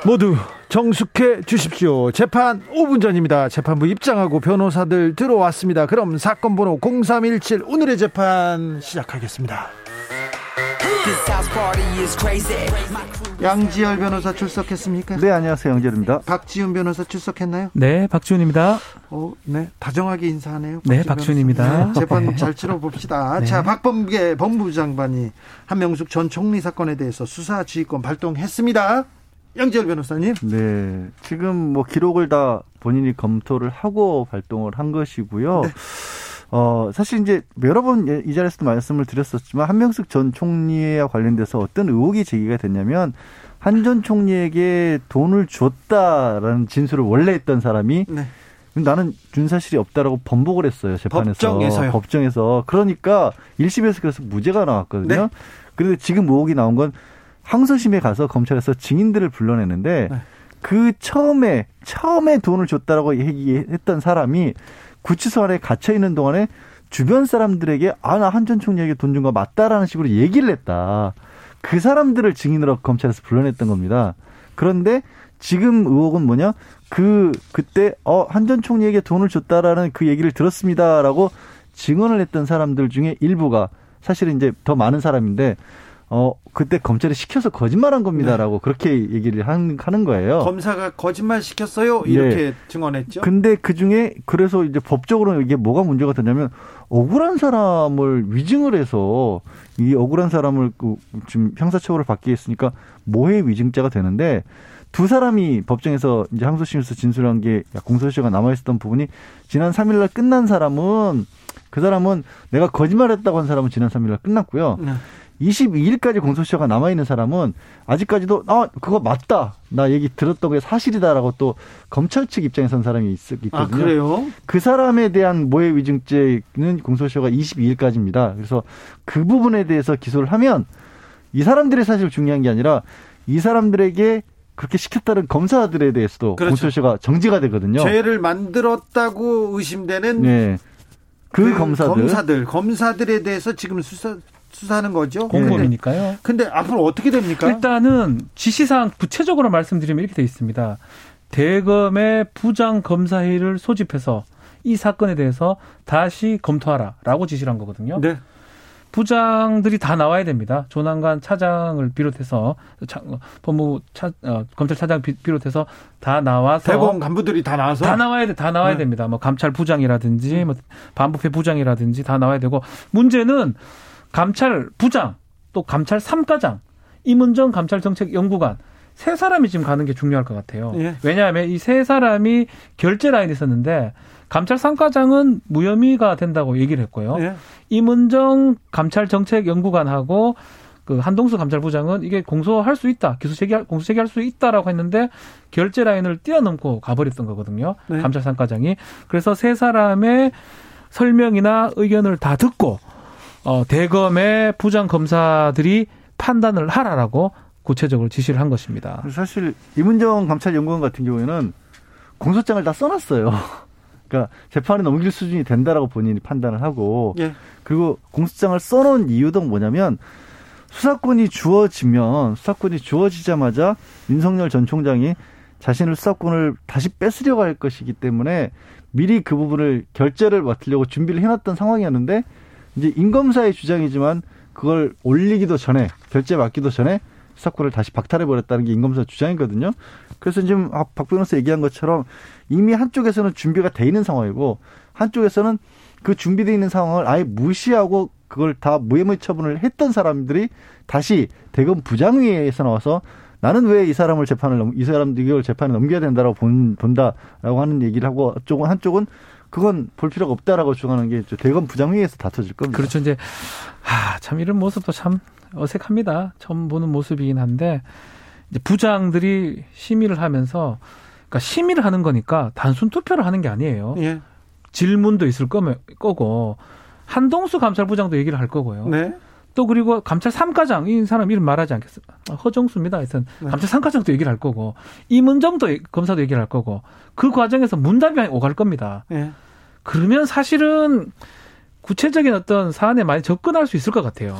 모두 정숙해 주십시오. 재판 5분 전입니다. 재판부 입장하고 변호사들 들어왔습니다. 그럼 사건 번호 0317 오늘의 재판 시작하겠습니다. 양지열 변호사 출석했습니까? 네, 안녕하세요. 양지열입니다. 박지훈 변호사 출석했나요? 네, 박지훈입니다. 어, 네, 다정하게 인사하네요. 네, 박지훈입니다. 네, 재판 잘 치러봅시다. 네. 자, 박범계 법무부 장관이 한명숙 전 총리 사건에 대해서 수사 지휘권 발동했습니다. 양지열 변호사님. 네. 지금 뭐 기록을 다 본인이 검토를 하고 발동을 한 것이고요. 네. 어, 사실 이제 여러 번 이 자리에서도 말씀을 드렸었지만 한명숙 전 총리와 관련돼서 어떤 의혹이 제기가 됐냐면 한 전 총리에게 돈을 줬다라는 진술을 원래 했던 사람이 네. 나는 준 사실이 없다라고 번복을 했어요 재판에서 법정에서요. 법정에서 그러니까 1심에서 그래서 무죄가 나왔거든요. 네. 그런데 지금 의혹이 나온 건 항소심에 가서 검찰에서 증인들을 불러내는데 네. 그 처음에 처음에 돈을 줬다라고 얘기했던 사람이 구치소 안에 갇혀 있는 동안에 주변 사람들에게 아 나 한 전 총리에게 돈 준 거 맞다라는 식으로 얘기를 했다. 그 사람들을 증인으로 검찰에서 불러냈던 겁니다. 그런데 지금 의혹은 뭐냐? 그 그때 어 한 전 총리에게 돈을 줬다라는 그 얘기를 들었습니다라고 증언을 했던 사람들 중에 일부가 사실은 이제 더 많은 사람인데 어 그때 검찰이 시켜서 거짓말한 겁니다라고 네. 그렇게 얘기를 한, 하는 거예요. 검사가 거짓말 시켰어요 이렇게 네. 증언했죠. 근데 그 중에 그래서 이제 법적으로 이게 뭐가 문제가 되냐면 억울한 사람을 위증을 해서 이 억울한 사람을 그 지금 형사처벌을 받게 했으니까 모해 위증자가 되는데 두 사람이 법정에서 이제 항소심에서 진술한 게 공소시효가 남아 있었던 부분이 지난 3일날 끝난 사람은 그 사람은 내가 거짓말했다고 한 사람은 지난 3일날 끝났고요. 네. 22일까지 공소시효가 남아있는 사람은 아직까지도 아 그거 맞다 나 얘기 들었던 게 사실이다라고 또 검찰 측 입장에 선 사람이 있, 있거든요. 아, 그래요? 그 사람에 대한 모해 위증죄는 공소시효가 22일까지입니다. 그래서 그 부분에 대해서 기소를 하면 이 사람들이 사실 중요한 게 아니라 이 사람들에게 그렇게 시켰다는 검사들에 대해서도 그렇죠. 공소시효가 정지가 되거든요. 죄를 만들었다고 의심되는 네. 그, 그 검사들. 검사들 검사들에 대해서 지금 수사 수사하는 거죠. 공범이니까요. 근데, 근데 앞으로 어떻게 됩니까? 일단은 지시사항 구체적으로 말씀드리면 이렇게 돼 있습니다. 대검의 부장 검사회를 소집해서 이 사건에 대해서 다시 검토하라라고 지시를 한 거거든요. 네. 부장들이 다 나와야 됩니다. 조난관 차장을 비롯해서 차, 법무 차, 어, 검찰 차장 비, 비롯해서 다 나와서 대검 간부들이 다 나와서 다 나와야 돼, 다 나와야 네. 됩니다. 뭐 감찰 부장이라든지 뭐 반부패 부장이라든지 다 나와야 되고 문제는 감찰 부장 또 감찰 3과장 임은정 감찰정책연구관 세 사람이 지금 가는 게 중요할 것 같아요. 예. 왜냐하면 이 세 사람이 결제 라인에 있었는데 감찰 3과장은 무혐의가 된다고 얘기를 했고요. 예. 임은정 감찰정책연구관하고 그 한동수 감찰부장은 이게 공소할 수 있다, 기소 제기할 공소 제기할 수 있다라고 했는데 결제 라인을 뛰어넘고 가버렸던 거거든요. 네. 감찰 3과장이 그래서 세 사람의 설명이나 의견을 다 듣고 어, 대검의 부장 검사들이 판단을 하라라고 구체적으로 지시를 한 것입니다. 사실 이문정 감찰연구원 같은 경우에는 공소장을 다 써놨어요. 그러니까 재판에 넘길 수준이 된다라고 본인이 판단을 하고 예. 그리고 공소장을 써놓은 이유도 뭐냐면 수사권이 주어지면 수사권이 주어지자마자 윤석열 전 총장이 자신을 수사권을 다시 뺏으려고 할 것이기 때문에 미리 그 부분을 결재를 맡으려고 준비를 해놨던 상황이었는데 이제 임검사의 주장이지만 그걸 올리기도 전에 결재 맞기도 전에 수사권을 다시 박탈해 버렸다는 게 임검사 주장이거든요. 그래서 지금 아, 박 변호사 얘기한 것처럼 이미 한쪽에서는 준비가 돼 있는 상황이고 한쪽에서는 그 준비돼 있는 상황을 아예 무시하고 그걸 다 무혐의 처분을 했던 사람들이 다시 대검 부장위에서 나와서 나는 왜 이 사람을 재판을 이 사람 이걸 재판에 넘겨야 된다라고 본, 본다라고 하는 얘기를 하고 쪽은 한쪽은 그건 볼 필요가 없다라고 주장하는 게 대검 부장회의에서 다퉈질 겁니다. 그렇죠. 이제 아, 참 이런 모습도 참 어색합니다. 처음 보는 모습이긴 한데 이제 부장들이 심의를 하면서 그러니까 심의를 하는 거니까 단순 투표를 하는 게 아니에요. 예. 질문도 있을 거고 한동수 감찰부장도 얘기를 할 거고요. 네. 또 그리고 감찰 3과장 이 사람 이름 말하지 않겠습니다. 허정수입니다. 하여튼 네. 감찰 3과장도 얘기를 할 거고 이문정도 검사도 얘기를 할 거고 그 과정에서 문답이 오갈 겁니다. 네. 그러면 사실은 구체적인 어떤 사안에 많이 접근할 수 있을 것 같아요.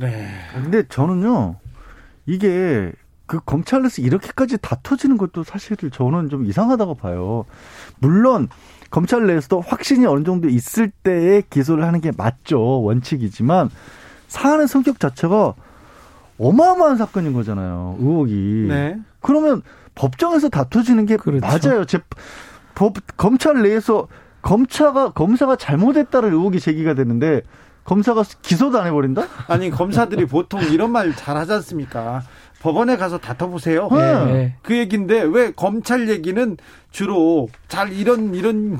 네. 근데 저는요 이게 그 검찰에서 이렇게까지 다퉈지는 것도 사실 저는 좀 이상하다고 봐요. 물론 검찰 내에서도 확신이 어느 정도 있을 때에 기소를 하는 게 맞죠 원칙이지만 사안의 성격 자체가 어마어마한 사건인 거잖아요. 의혹이. 네. 그러면 법정에서 다투지는 게 그렇죠. 맞아요. 제, 법, 검찰 내에서 검차가 검사가 잘못했다는 의혹이 제기가 되는데 검사가 기소도 안 해버린다? 아니 검사들이 보통 이런 말 잘하지 않습니까? 법원에 가서 다퉈보세요. 네. 그 얘기인데 왜 검찰 얘기는 주로 잘 이런 이런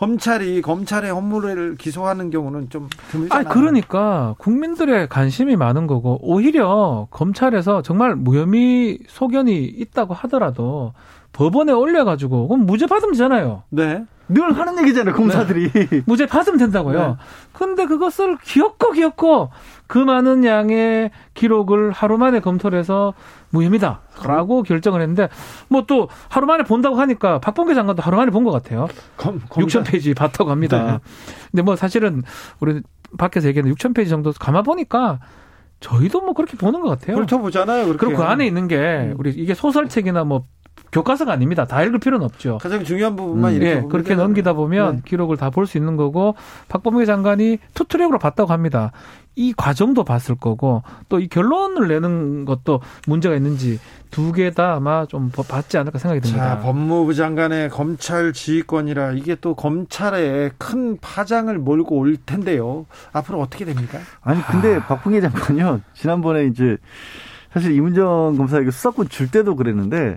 검찰이 검찰의 업무를 기소하는 경우는 좀 드물잖아요. 아, 그러니까 국민들의 관심이 많은 거고 오히려 검찰에서 정말 무혐의 소견이 있다고 하더라도 법원에 올려가지고 그럼 무죄 받으면 되잖아요. 네. 늘 하는 얘기잖아요, 검사들이. 네. 무죄 받으면 된다고요. 네. 근데 그것을 귀엽고 귀엽고 그 많은 양의 기록을 하루 만에 검토를 해서 무혐의다라고 결정을 했는데 뭐 또 하루 만에 본다고 하니까 박봉계 장관도 하루 만에 본 것 같아요. 검, 6천 페이지 봤다고 합니다. 네. 근데 뭐 사실은 우리 밖에서 얘기하는 6천 페이지 정도 가만 보니까 저희도 뭐 그렇게 보는 것 같아요. 훑어보잖아요. 그렇게. 그리고 그 안에 있는 게 음. 우리 이게 소설책이나 뭐 교과서가 아닙니다. 다 읽을 필요는 없죠. 가장 중요한 부분만 음. 이렇게 네, 그렇게 넘기다 보면 네. 기록을 다 볼 수 있는 거고 박범계 장관이 투트랙으로 봤다고 합니다. 이 과정도 봤을 거고 또 이 결론을 내는 것도 문제가 있는지 두 개 다 아마 좀 봤지 않을까 생각이 듭니다. 자, 법무부 장관의 검찰 지휘권이라 이게 또 검찰에 큰 파장을 몰고 올 텐데요. 앞으로 어떻게 됩니까? 아니 근데 아... 박봉계 장관요 지난번에 이제 사실 이문정 검사 에게 수사권 줄 때도 그랬는데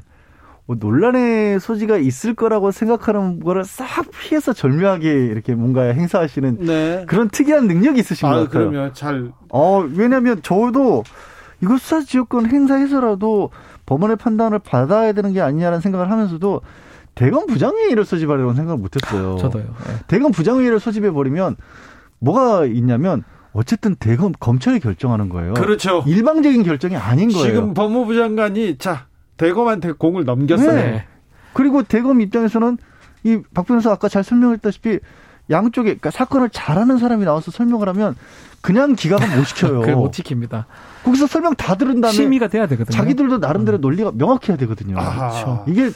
뭐 논란의 소지가 있을 거라고 생각하는 거를 싹 피해서 절묘하게 이렇게 뭔가 행사하시는 네. 그런 특이한 능력이 있으신 아, 것 같아요. 그러면 잘. 어, 왜냐면 저도 이거 수사 지역권 행사해서라도 법원의 판단을 받아야 되는 게 아니냐라는 생각을 하면서도 대검 부장회의를 소집하려고 생각을 못했어요. 저도요. 네. 대검 부장회의를 소집해 버리면 뭐가 있냐면 어쨌든 대검 검찰이 결정하는 거예요. 그렇죠. 일방적인 결정이 아닌 거예요. 지금 법무부 장관이 자 대검한테 공을 넘겼어요. 네. 그리고 대검 입장에서는 이 박 변호사 아까 잘 설명했다시피 양쪽에 그러니까 사건을 잘하는 사람이 나와서 설명을 하면 그냥 기각은 못 시켜요. 그걸 못 지킵니다. 거기서 설명 다 들은 다음에 심의가 돼야 되거든요. 자기들도 나름대로 음. 논리가 명확해야 되거든요. 그렇죠. 이게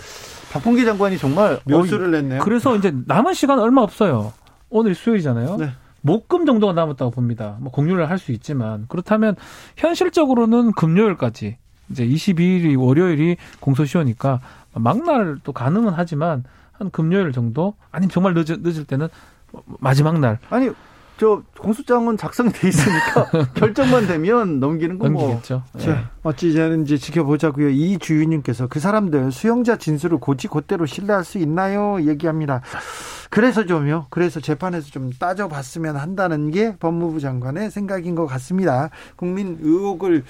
박봉계 장관이 정말 묘수를 냈네요. 그래서 이제 남은 시간 얼마 없어요. 오늘 수요일이잖아요. 네. 목금 정도가 남았다고 봅니다. 뭐 공유를 할 수 있지만 그렇다면 현실적으로는 금요일까지 이제 22일이 월요일이 공소시효니까 막날도 가능은 하지만 한 금요일 정도 아니면 정말 늦을, 늦을 때는 마지막 날 아니 저 공소장은 작성이 돼 있으니까 결정만 되면 넘기는 거고. 넘기겠죠. 네. 자, 어찌 되는지 지켜보자고요. 이 주인님께서 그 사람들 수용자 진술을 고지 곧대로 신뢰할 수 있나요? 얘기합니다. 그래서 좀요. 그래서 재판에서 좀 따져봤으면 한다는 게 법무부 장관의 생각인 것 같습니다. 국민 의혹을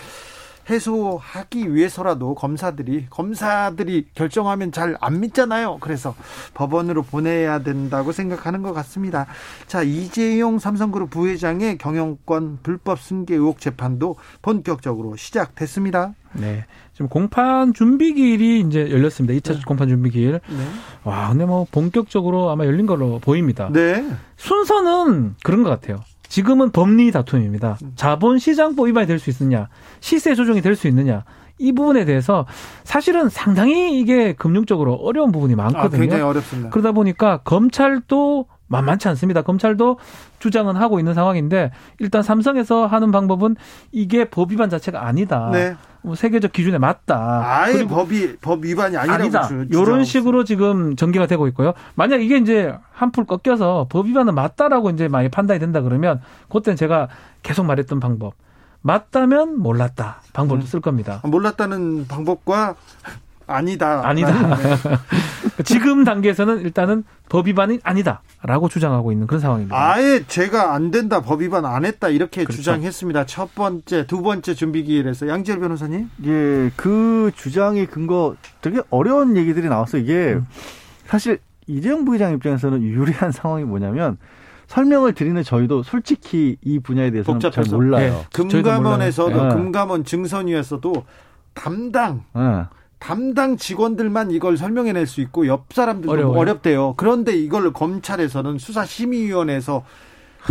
해소하기 위해서라도 검사들이 검사들이 결정하면 잘 안 믿잖아요. 그래서 법원으로 보내야 된다고 생각하는 것 같습니다. 자 이재용 삼성그룹 부회장의 경영권 불법 승계 의혹 재판도 본격적으로 시작됐습니다. 네. 지금 공판 준비기일이 이제 열렸습니다. 2차 네. 공판 준비기일. 네. 와, 근데 뭐 본격적으로 아마 열린 걸로 보입니다. 네. 순서는 그런 것 같아요. 지금은 법리 다툼입니다. 자본시장법 위반이 될 수 있느냐, 시세 조정이 될 수 있느냐, 이 부분에 대해서 사실은 상당히 이게 금융적으로 어려운 부분이 많거든요. 아, 굉장히 어렵습니다. 그러다 보니까 검찰도 만만치 않습니다. 검찰도 주장은 하고 있는 상황인데 일단 삼성에서 하는 방법은 이게 법 위반 자체가 아니다. 네. 뭐 세계적 기준에 맞다. 아예 법이 법 위반이 아니라고 아니다. 이런 식으로 지금 전개가 되고 있고요. 만약 이게 이제 한풀 꺾여서 법 위반은 맞다라고 이제 많이 판단이 된다 그러면 그때는 제가 계속 말했던 방법. 맞다면 몰랐다 방법도 음. 쓸 겁니다. 몰랐다는 방법과 아니다. 아니다. 지금 단계에서는 일단은 법 위반이 아니다라고 주장하고 있는 그런 상황입니다. 아예 제가 안 된다, 법 위반 안 했다 이렇게 그렇죠. 주장했습니다. 첫 번째, 두 번째 준비 기일에서 양지열 변호사님. 예, 그 주장의 근거 되게 어려운 얘기들이 나왔어요. 이게 음. 사실 이재용 부회장 입장에서는 유리한 상황이 뭐냐면 설명을 드리는 저희도 솔직히 이 분야에 대해서는 복잡해서. 잘 몰라요. 네, 금감원에서도 네. 금감원 증선위에서도 담당 네. 담당 직원들만 이걸 설명해낼 수 있고 옆 사람들도 어려워요. 어렵대요. 그런데 이걸 검찰에서는 수사심의위원회에서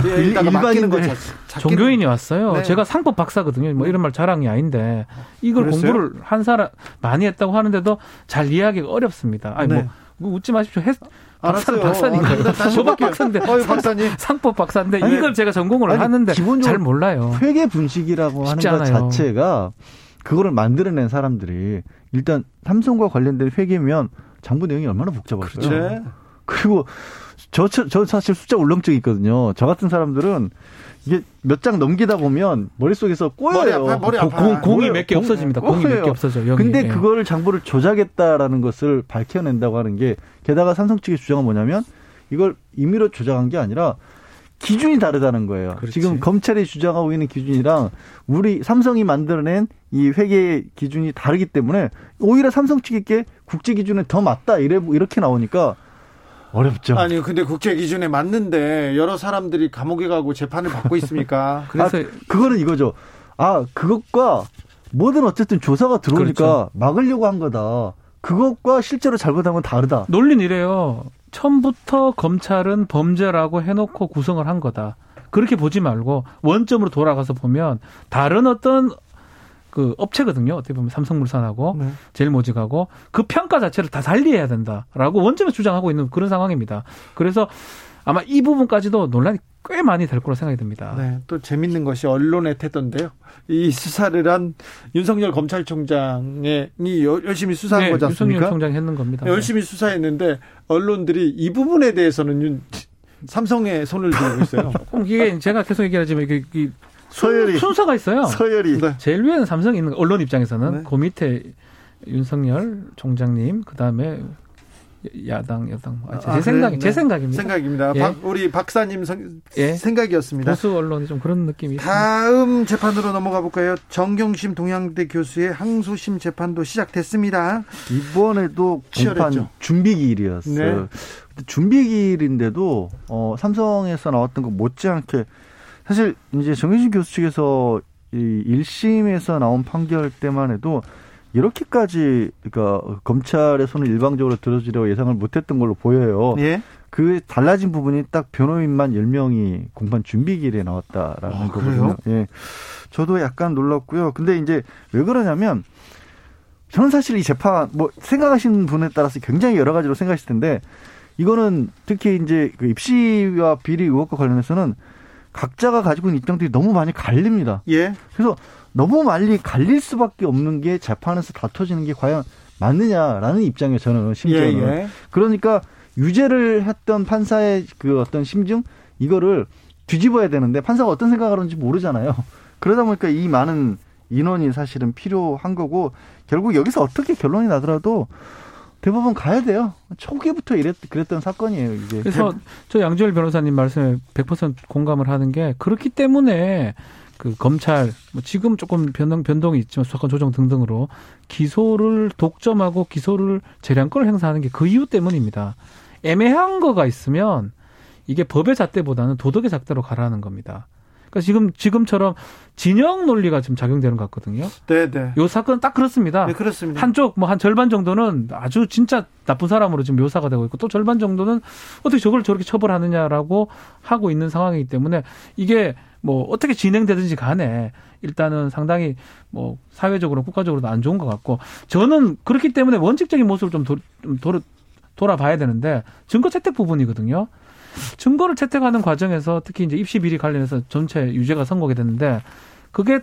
일반인들 종교인이 왔어요. 네. 제가 상법 박사거든요. 뭐 이런 말 자랑이 아닌데 이걸 그랬어요? 공부를 한 사람 많이 했다고 하는데도 잘 이해하기가 어렵습니다. 아니 뭐, 네. 뭐 웃지 마십시오. 했, 알았어요. 박사니까요. 법학 박사인데 어, 박사님. 상법 박사인데 아니, 이걸 제가 전공을 아니, 하는데 잘 몰라요. 회계 분식이라고 하는 것 자체가 그거를 만들어낸 사람들이 일단 삼성과 관련된 회계면 장부 내용이 얼마나 복잡할까요? 그렇죠. 그리고 저, 저 사실 숫자 울렁증이 있거든요. 저 같은 사람들은 이게 몇 장 넘기다 보면 머릿속에서 꼬여요. 머리 아파, 머리 아파. 공, 공이 몇 개 없어집니다. 공이 몇 개 없어져. 요 근데 예. 그거를 장부를 조작했다라는 것을 밝혀낸다고 하는 게 게다가 삼성 측의 주장은 뭐냐면 이걸 임의로 조작한 게 아니라 기준이 다르다는 거예요. 그렇지. 지금 검찰이 주장하고 있는 기준이랑 우리 삼성이 만들어낸 이 회계 기준이 다르기 때문에 오히려 삼성 측에게 국제 기준에 더 맞다 이래 이렇게 나오니까 어렵죠. 아니 근데 국제 기준에 맞는데 여러 사람들이 감옥에 가고 재판을 받고 있습니까? 그래서 아, 그거는 이거죠. 아 그것과 뭐든 어쨌든 조사가 들어오니까 그렇죠. 막으려고 한 거다. 그것과 실제로 잘못한 건 다르다. 논리는 이래요. 처음부터 검찰은 범죄라고 해놓고 구성을 한 거다. 그렇게 보지 말고 원점으로 돌아가서 보면 다른 어떤 그 업체거든요. 어떻게 보면 삼성물산하고 네. 제일모직하고 그 평가 자체를 다 달리해야 된다라고 원점에 주장하고 있는 그런 상황입니다. 그래서 아마 이 부분까지도 논란이 꽤 많이 될 거로 생각이 듭니다. 네, 또 재밌는 것이 언론의 태도인데요. 이 수사를 한 윤석열 검찰총장이 열심히 수사한 네, 거지 않습니까? 윤석열 총장이 했는 겁니다. 열심히 네. 수사했는데 언론들이 이 부분에 대해서는 윤, 삼성에 손을 들고 있어요. 이게 제가 계속 얘기하지만 이게 서열이 순서가 있어요. 서열이 네. 제일 위에는 삼성이 있는 언론 입장에서는 네. 그 밑에 윤석열 총장님 그다음에 야당 여당 아, 제 아, 생각 네. 제 생각입니다. 생각입니다. 예. 박, 우리 박사님 성, 예. 생각이었습니다. 보수 언론이 좀 그런 느낌이 다음 있습니다. 재판으로 넘어가 볼까요? 정경심 동양대 교수의 항소심 재판도 시작됐습니다. 이번에도 공판 준비 기일이었어요. 네. 준비 기일인데도 어, 삼성에서 나왔던 거 못지않게 사실 이제 정현진 교수 측에서 이 1심에서 나온 판결 때만 해도 이렇게까지 그러니까 검찰의 손을 일방적으로 들어주려고 예상을 못했던 걸로 보여요. 예? 그 달라진 부분이 딱 변호인만 10명이 공판 준비기일에 나왔다라는 아, 거거든요. 예. 저도 약간 놀랐고요. 근데 이제 왜 그러냐면 저는 사실 이 재판 뭐 생각하시는 분에 따라서 굉장히 여러 가지로 생각하실 텐데 이거는 특히 이제 그 입시와 비리 의혹과 관련해서는 각자가 가지고 있는 입장들이 너무 많이 갈립니다. 예. 그래서 너무 많이 갈릴 수밖에 없는 게 재판에서 다퉈지는 게 과연 맞느냐라는 입장에 저는 심지어는 예, 예. 그러니까 유죄를 했던 판사의 그 어떤 심증 이거를 뒤집어야 되는데 판사가 어떤 생각을 하는지 모르잖아요. 그러다 보니까 이 많은 인원이 사실은 필요한 거고 결국 여기서 어떻게 결론이 나더라도 대법원 가야 돼요. 초기부터 이랬 그랬던 사건이에요, 이게. 그래서 저 양지열 변호사님 말씀에 100% 공감을 하는 게 그렇기 때문에 그 검찰 뭐 지금 조금 변동 변동이 있지만 수사권 조정 등등으로 기소를 독점하고 기소를 재량권을 행사하는 게 그 이유 때문입니다. 애매한 거가 있으면 이게 법의 잣대보다는 도덕의 잣대로 가라는 겁니다. 그러니까 지금 지금처럼 진영 논리가 지금 작용되는 것 같거든요. 네, 네. 요 사건 딱 그렇습니다. 네, 그렇습니다. 한쪽 뭐 한 절반 정도는 아주 진짜 나쁜 사람으로 지금 묘사가 되고 있고 또 절반 정도는 어떻게 저걸 저렇게 처벌하느냐라고 하고 있는 상황이기 때문에 이게 뭐 어떻게 진행되든지 간에 일단은 상당히 뭐 사회적으로 국가적으로도 안 좋은 것 같고 저는 그렇기 때문에 원칙적인 모습을 좀 도, 좀 도, 돌아봐야 되는데 증거 채택 부분이거든요. 증거를 채택하는 과정에서 특히 이제 입시 비리 관련해서 전체 유죄가 선고가 됐는데 그게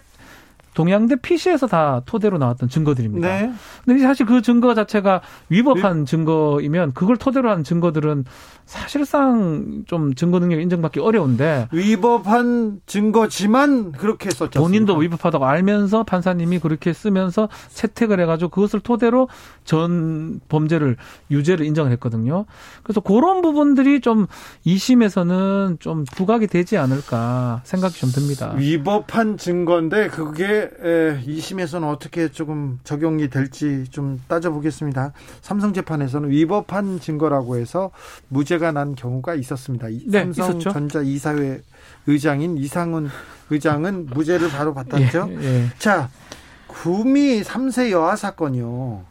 동양대 PC에서 다 토대로 나왔던 증거들입니다. 네. 근데 사실 그 증거 자체가 위법한 네. 증거이면 그걸 토대로 한 증거들은 사실상 좀 증거 능력 인정받기 어려운데 위법한 증거지만 그렇게 썼죠. 본인도 위법하다고 알면서 판사님이 그렇게 쓰면서 채택을 해가지고 그것을 토대로 전 범죄를 유죄를 인정을 했거든요. 그래서 그런 부분들이 좀 2심에서는 좀 부각이 되지 않을까 생각이 좀 듭니다. 위법한 증거인데 그게 2심에서는 어떻게 조금 적용이 될지 좀 따져보겠습니다. 삼성 재판에서는 위법한 증거라고 해서 무죄 무죄가 난 경우가 있었습니다. 네, 삼성전자 이사회 의장인 이상훈 의장은 무죄를 바로 받았죠. 예, 예. 자, 구미 3세 여아 사건이요.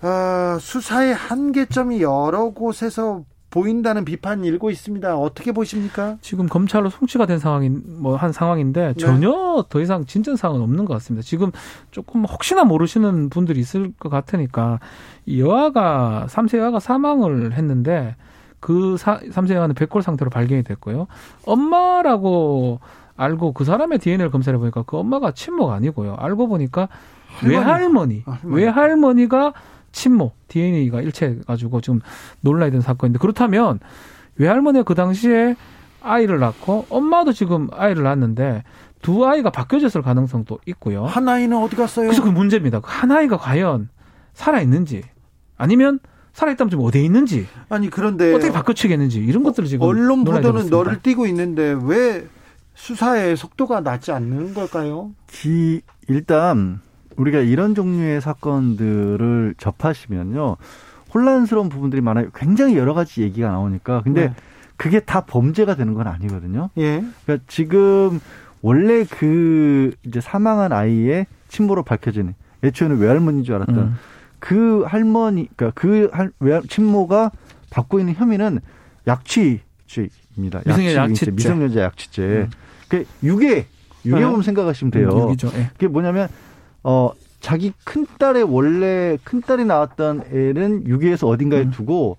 어, 수사의 한계점이 여러 곳에서 보인다는 비판이 일고 있습니다. 어떻게 보십니까? 지금 검찰로 송치가 된 상황인 뭐 한 상황인데 네. 전혀 네. 더 이상 진전 사항은 없는 것 같습니다. 지금 조금 혹시나 모르시는 분들이 있을 것 같으니까 이 여아가 3세 여아가 사망을 했는데 그 사, 3세 여아는 백골 상태로 발견이 됐고요. 엄마라고 알고 그 사람의 DNA를 검사해 보니까 그 엄마가 친모가 아니고요. 알고 보니까 할머니. 외할머니, 아, 외할머니가 친모 DNA가 일치해가지고 지금 논란이 된 사건인데 그렇다면 외할머니가 그 당시에 아이를 낳고 엄마도 지금 아이를 낳았는데 두 아이가 바뀌어졌을 가능성도 있고요. 한 아이는 어디 갔어요? 그래서 그 문제입니다. 그한 아이가 과연 살아 있는지 아니면 살아있다면 지금 어디에 있는지 아니 그런데 어떻게 바꿔치겠는지 이런 것들을 지금 언론 보도는 너를 띄고 있는데 왜 수사의 속도가 낮지 않는 걸까요? 기, 일단 우리가 이런 종류의 사건들을 접하시면요 혼란스러운 부분들이 많아요. 굉장히 여러 가지 얘기가 나오니까 근데 네. 그게 다 범죄가 되는 건 아니거든요. 예. 그러니까 지금 원래 그 이제 사망한 아이의 친모로 밝혀진 애초에는 외할머니인 줄 알았던 음. 그 할머니, 그러니까 그 할, 외 친모가 받고 있는 혐의는 약취죄입니다. 미성년 약취죄. 미성년자 약취죄. 음. 그 유괴, 유괴범 네. 생각하시면 돼요. 음. 네. 그게 뭐냐면 어 자기 큰 딸의 원래 큰 딸이 나왔던 애는 유괴해서 어딘가에 음. 두고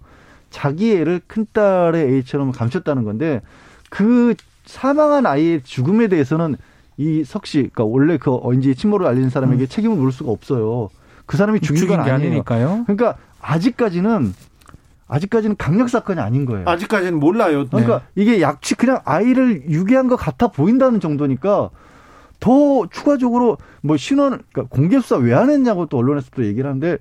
자기 애를 큰 딸의 A처럼 감췄다는 건데 그 사망한 아이의 죽음에 대해서는 이 석씨, 그러니까 원래 그 언제 친모를 알린 사람에게 음. 책임을 물을 수가 없어요. 그 사람이 죽인, 죽인 건 아니니까요. 그러니까 아직까지는 아직까지는 강력 사건이 아닌 거예요. 아직까지는 몰라요. 그러니까 네. 이게 약치 그냥 아이를 유괴한 것 같아 보인다는 정도니까 더 추가적으로 뭐 신원 그러니까 공개 수사 왜 안 했냐고 또 언론에서 또 얘기를 하는데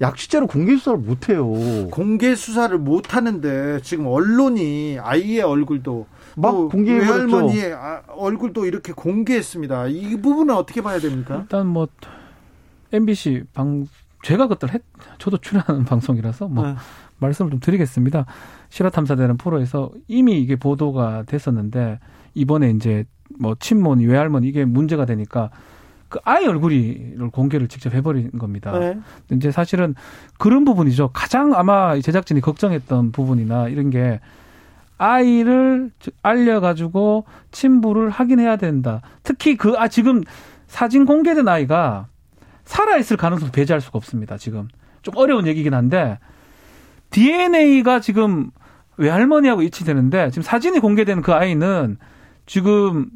약치죄로 공개 수사를 못 해요. 공개 수사를 못 하는데 지금 언론이 아이의 얼굴도 막 공개해 외할머니의 아, 얼굴도 이렇게 공개했습니다. 이 부분은 어떻게 봐야 됩니까? 일단 뭐 MBC 방 제가 그때 했 저도 출연하는 방송이라서 뭐 네. 말씀을 좀 드리겠습니다. 실화탐사대는 프로에서 이미 이게 보도가 됐었는데 이번에 이제 뭐 친모니 외할머니 이게 문제가 되니까 그 아이 얼굴을 공개를 직접 해버린 겁니다. 네. 이제 사실은 그런 부분이죠. 가장 아마 제작진이 걱정했던 부분이나 이런 게 아이를 알려가지고 친부를 확인해야 된다. 특히 그, 아, 지금 사진 공개된 아이가 살아있을 가능성도 배제할 수가 없습니다. 지금 좀 어려운 얘기긴 한데 DNA가 지금 외할머니하고 일치되는데 지금 사진이 공개된 그 아이는 지금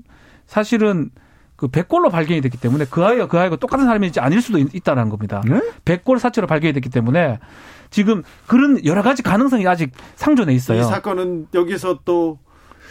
사실은 그 백골로 발견이 됐기 때문에 그 아이가 그 아이가 똑같은 사람인지 아닐 수도 있, 다는 겁니다. 네? 백골 사체로 발견이 됐기 때문에 지금 그런 여러 가지 가능성이 아직 상존해 있어요. 이 사건은 여기서 또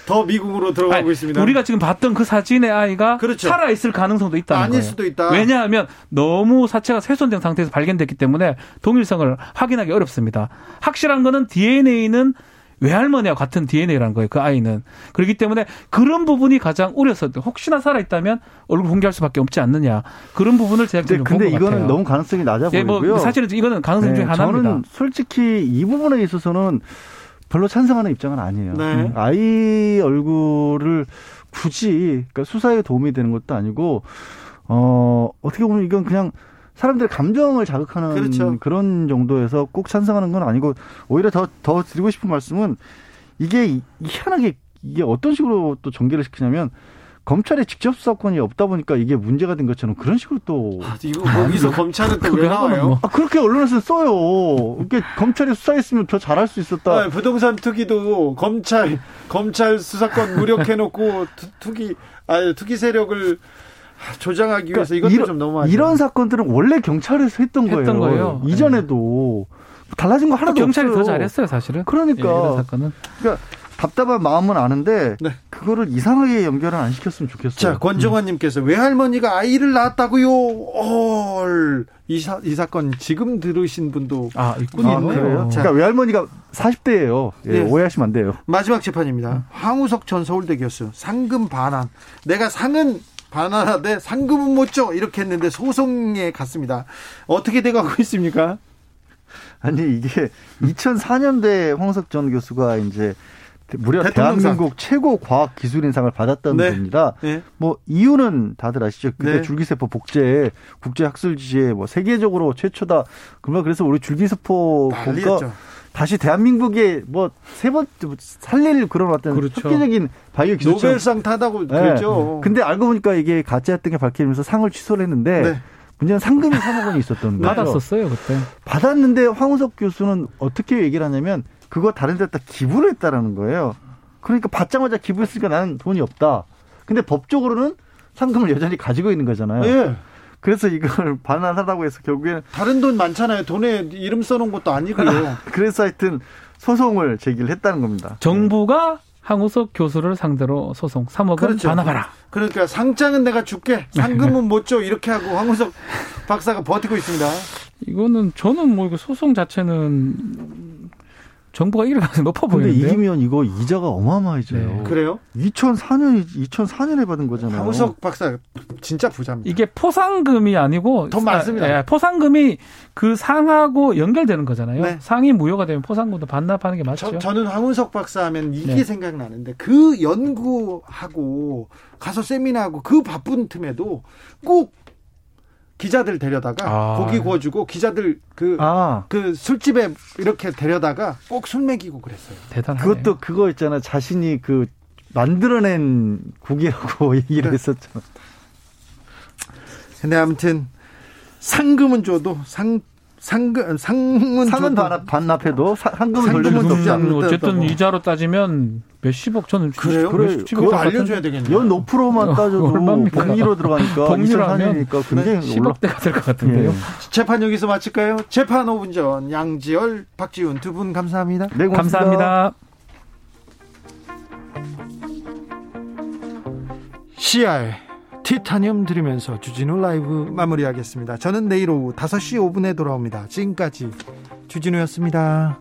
더 미국으로 들어가고 아니, 있습니다. 우리가 지금 봤던 그 사진의 아이가 그렇죠. 살아 있을 가능성도 있다는 아닐 거예요. 수도 있다. 왜냐하면 너무 사체가 훼손된 상태에서 발견됐기 때문에 동일성을 확인하기 어렵습니다. 확실한 거는 DNA는 외할머니와 같은 DNA라는 거예요. 그 아이는. 그렇기 때문에 그런 부분이 가장 우려서 혹시나 살아 있다면 얼굴 공개할 수밖에 없지 않느냐. 그런 부분을 제작진이 근데 이거는 같아요. 너무 가능성이 낮아 보이고요. 예, 뭐 사실은 이거는 가능성 네, 중에 하나입니다. 저는 솔직히 이 부분에 있어서는 별로 찬성하는 입장은 아니에요. 네. 음, 아이 얼굴을 굳이 그러니까 수사에 도움이 되는 것도 아니고 어 어떻게 보면 이건 그냥 사람들의 감정을 자극하는 그렇죠. 그런 정도에서 꼭 찬성하는 건 아니고 오히려 더 더 드리고 싶은 말씀은 이게 희한하게 이게 어떤 식으로 또 전개를 시키냐면 검찰의 직접 수사권이 없다 보니까 이게 문제가 된 것처럼 그런 식으로 또 아, 이거 거기서 검찰은 또 왜 나와요? 뭐. 아, 그렇게 언론에서 써요. 이게 검찰이 수사했으면 더 잘할 수 있었다. 아, 부동산 투기도 검찰 검찰 수사권 무력해놓고 투기 아 투기 세력을 조장하기 위해서 그러니까 이것도 이런, 좀 너무 이런 사건들은 원래 경찰에서 했던, 했던 거예요. 거예요. 이전에도 네. 달라진 거 하나도 경찰이 없어요. 더 잘했어요, 사실은. 그러니까 예, 이런 사건은. 그러니까 답답한 마음은 아는데 네. 그거를 이상하게 연결은 안 시켰으면 좋겠어요. 자, 권정환님께서 음. 외할머니가 아이를 낳았다고요. 헐. 이, 사, 이 사건 지금 들으신 분도 아 있군요. 아, 그래요? 자, 그러니까 외할머니가 40대예요. 예, 네. 오해하시면 안 돼요. 마지막 재판입니다. 음. 황우석 전 서울대 교수 상금 반환. 내가 상은 반환하되 상금은 못 줘. 이렇게 했는데 소송에 갔습니다. 어떻게 돼가고 있습니까? 아니 이게 2004년대 황우석 전 교수가 이제 무려 대통령상. 대한민국 최고 과학 기술인상을 받았던 네. 겁니다. 네. 뭐 이유는 다들 아시죠? 그때 네. 줄기세포 복제 국제 학술 지에 뭐 세계적으로 최초다. 그러면 그래서 우리 줄기세포 본가 다시 대한민국에 뭐 세번 살릴 그런 어떤 그렇죠. 획기적인 바이오 기술 노벨상 타다고 네. 그랬죠. 근데 알고 보니까 이게 가짜였던 게 밝히면서 상을 취소를 했는데 네. 문제는 상금이 3억 원이 있었던 거예요. 받았었어요 그때. 받았는데 황우석 교수는 어떻게 얘기를 하냐면 그거 다른 데다 기부를 했다라는 거예요. 그러니까 받자마자 기부했으니까 나는 돈이 없다. 근데 법적으로는 상금을 여전히 가지고 있는 거잖아요. 예. 그래서 이걸 반환하다고 해서 결국에는 다른 돈 많잖아요. 돈에 이름 써놓은 것도 아니고요. 그래서 하여튼 소송을 제기를 했다는 겁니다. 정부가 항우석 교수를 상대로 소송 3억을 그렇죠. 반환하라. 그러니까 상장은 내가 줄게. 상금은 못 줘. 이렇게 하고 황우석 박사가 버티고 있습니다. 이거는 저는 뭐 이거 소송 자체는 정부가 이길 가능성이 높아 보이는데. 이기면 이거 이자가 어마어마해져요. 네. 그래요? 2004년 2004년에 받은 거잖아요. 황우석 박사 진짜 부자입니다. 이게 포상금이 아니고 더 많습니다. 아, 예, 포상금이 그 상하고 연결되는 거잖아요. 네. 상이 무효가 되면 포상금도 반납하는 게 맞죠. 저, 는 황우석 박사 하면 이게 네. 생각나는데 그 연구하고 가서 세미나하고 그 바쁜 틈에도 꼭 기자들 데려다가 아. 고기 구워주고 기자들 그, 아. 그 술집에 이렇게 데려다가 꼭 술 먹이고 그랬어요. 대단하네. 그것도 그거 있잖아. 자신이 그 만들어낸 국이라고 얘기를 네. 했었잖아. 근데 아무튼 상금은 줘도 상 상금 상은 상은 반납, 반납해도 상금은 돌려주지 않는 어쨌든 이자로 따지면 몇십억 저는 그래요? 그래, 그거 알려줘야 되겠네요. 연 5%만 따져도 복리로 들어가니까 2004년이니까 굉장히 10억대가 될 것 같은데요. 예. 재판 여기서 마칠까요? 재판 5분 전 양지열, 박지훈 두 분 감사합니다. 네, 감사합니다. CR 티타늄 들으면서 주진우 라이브 마무리하겠습니다. 저는 내일 오후 5시 5분에 돌아옵니다. 지금까지 주진우였습니다.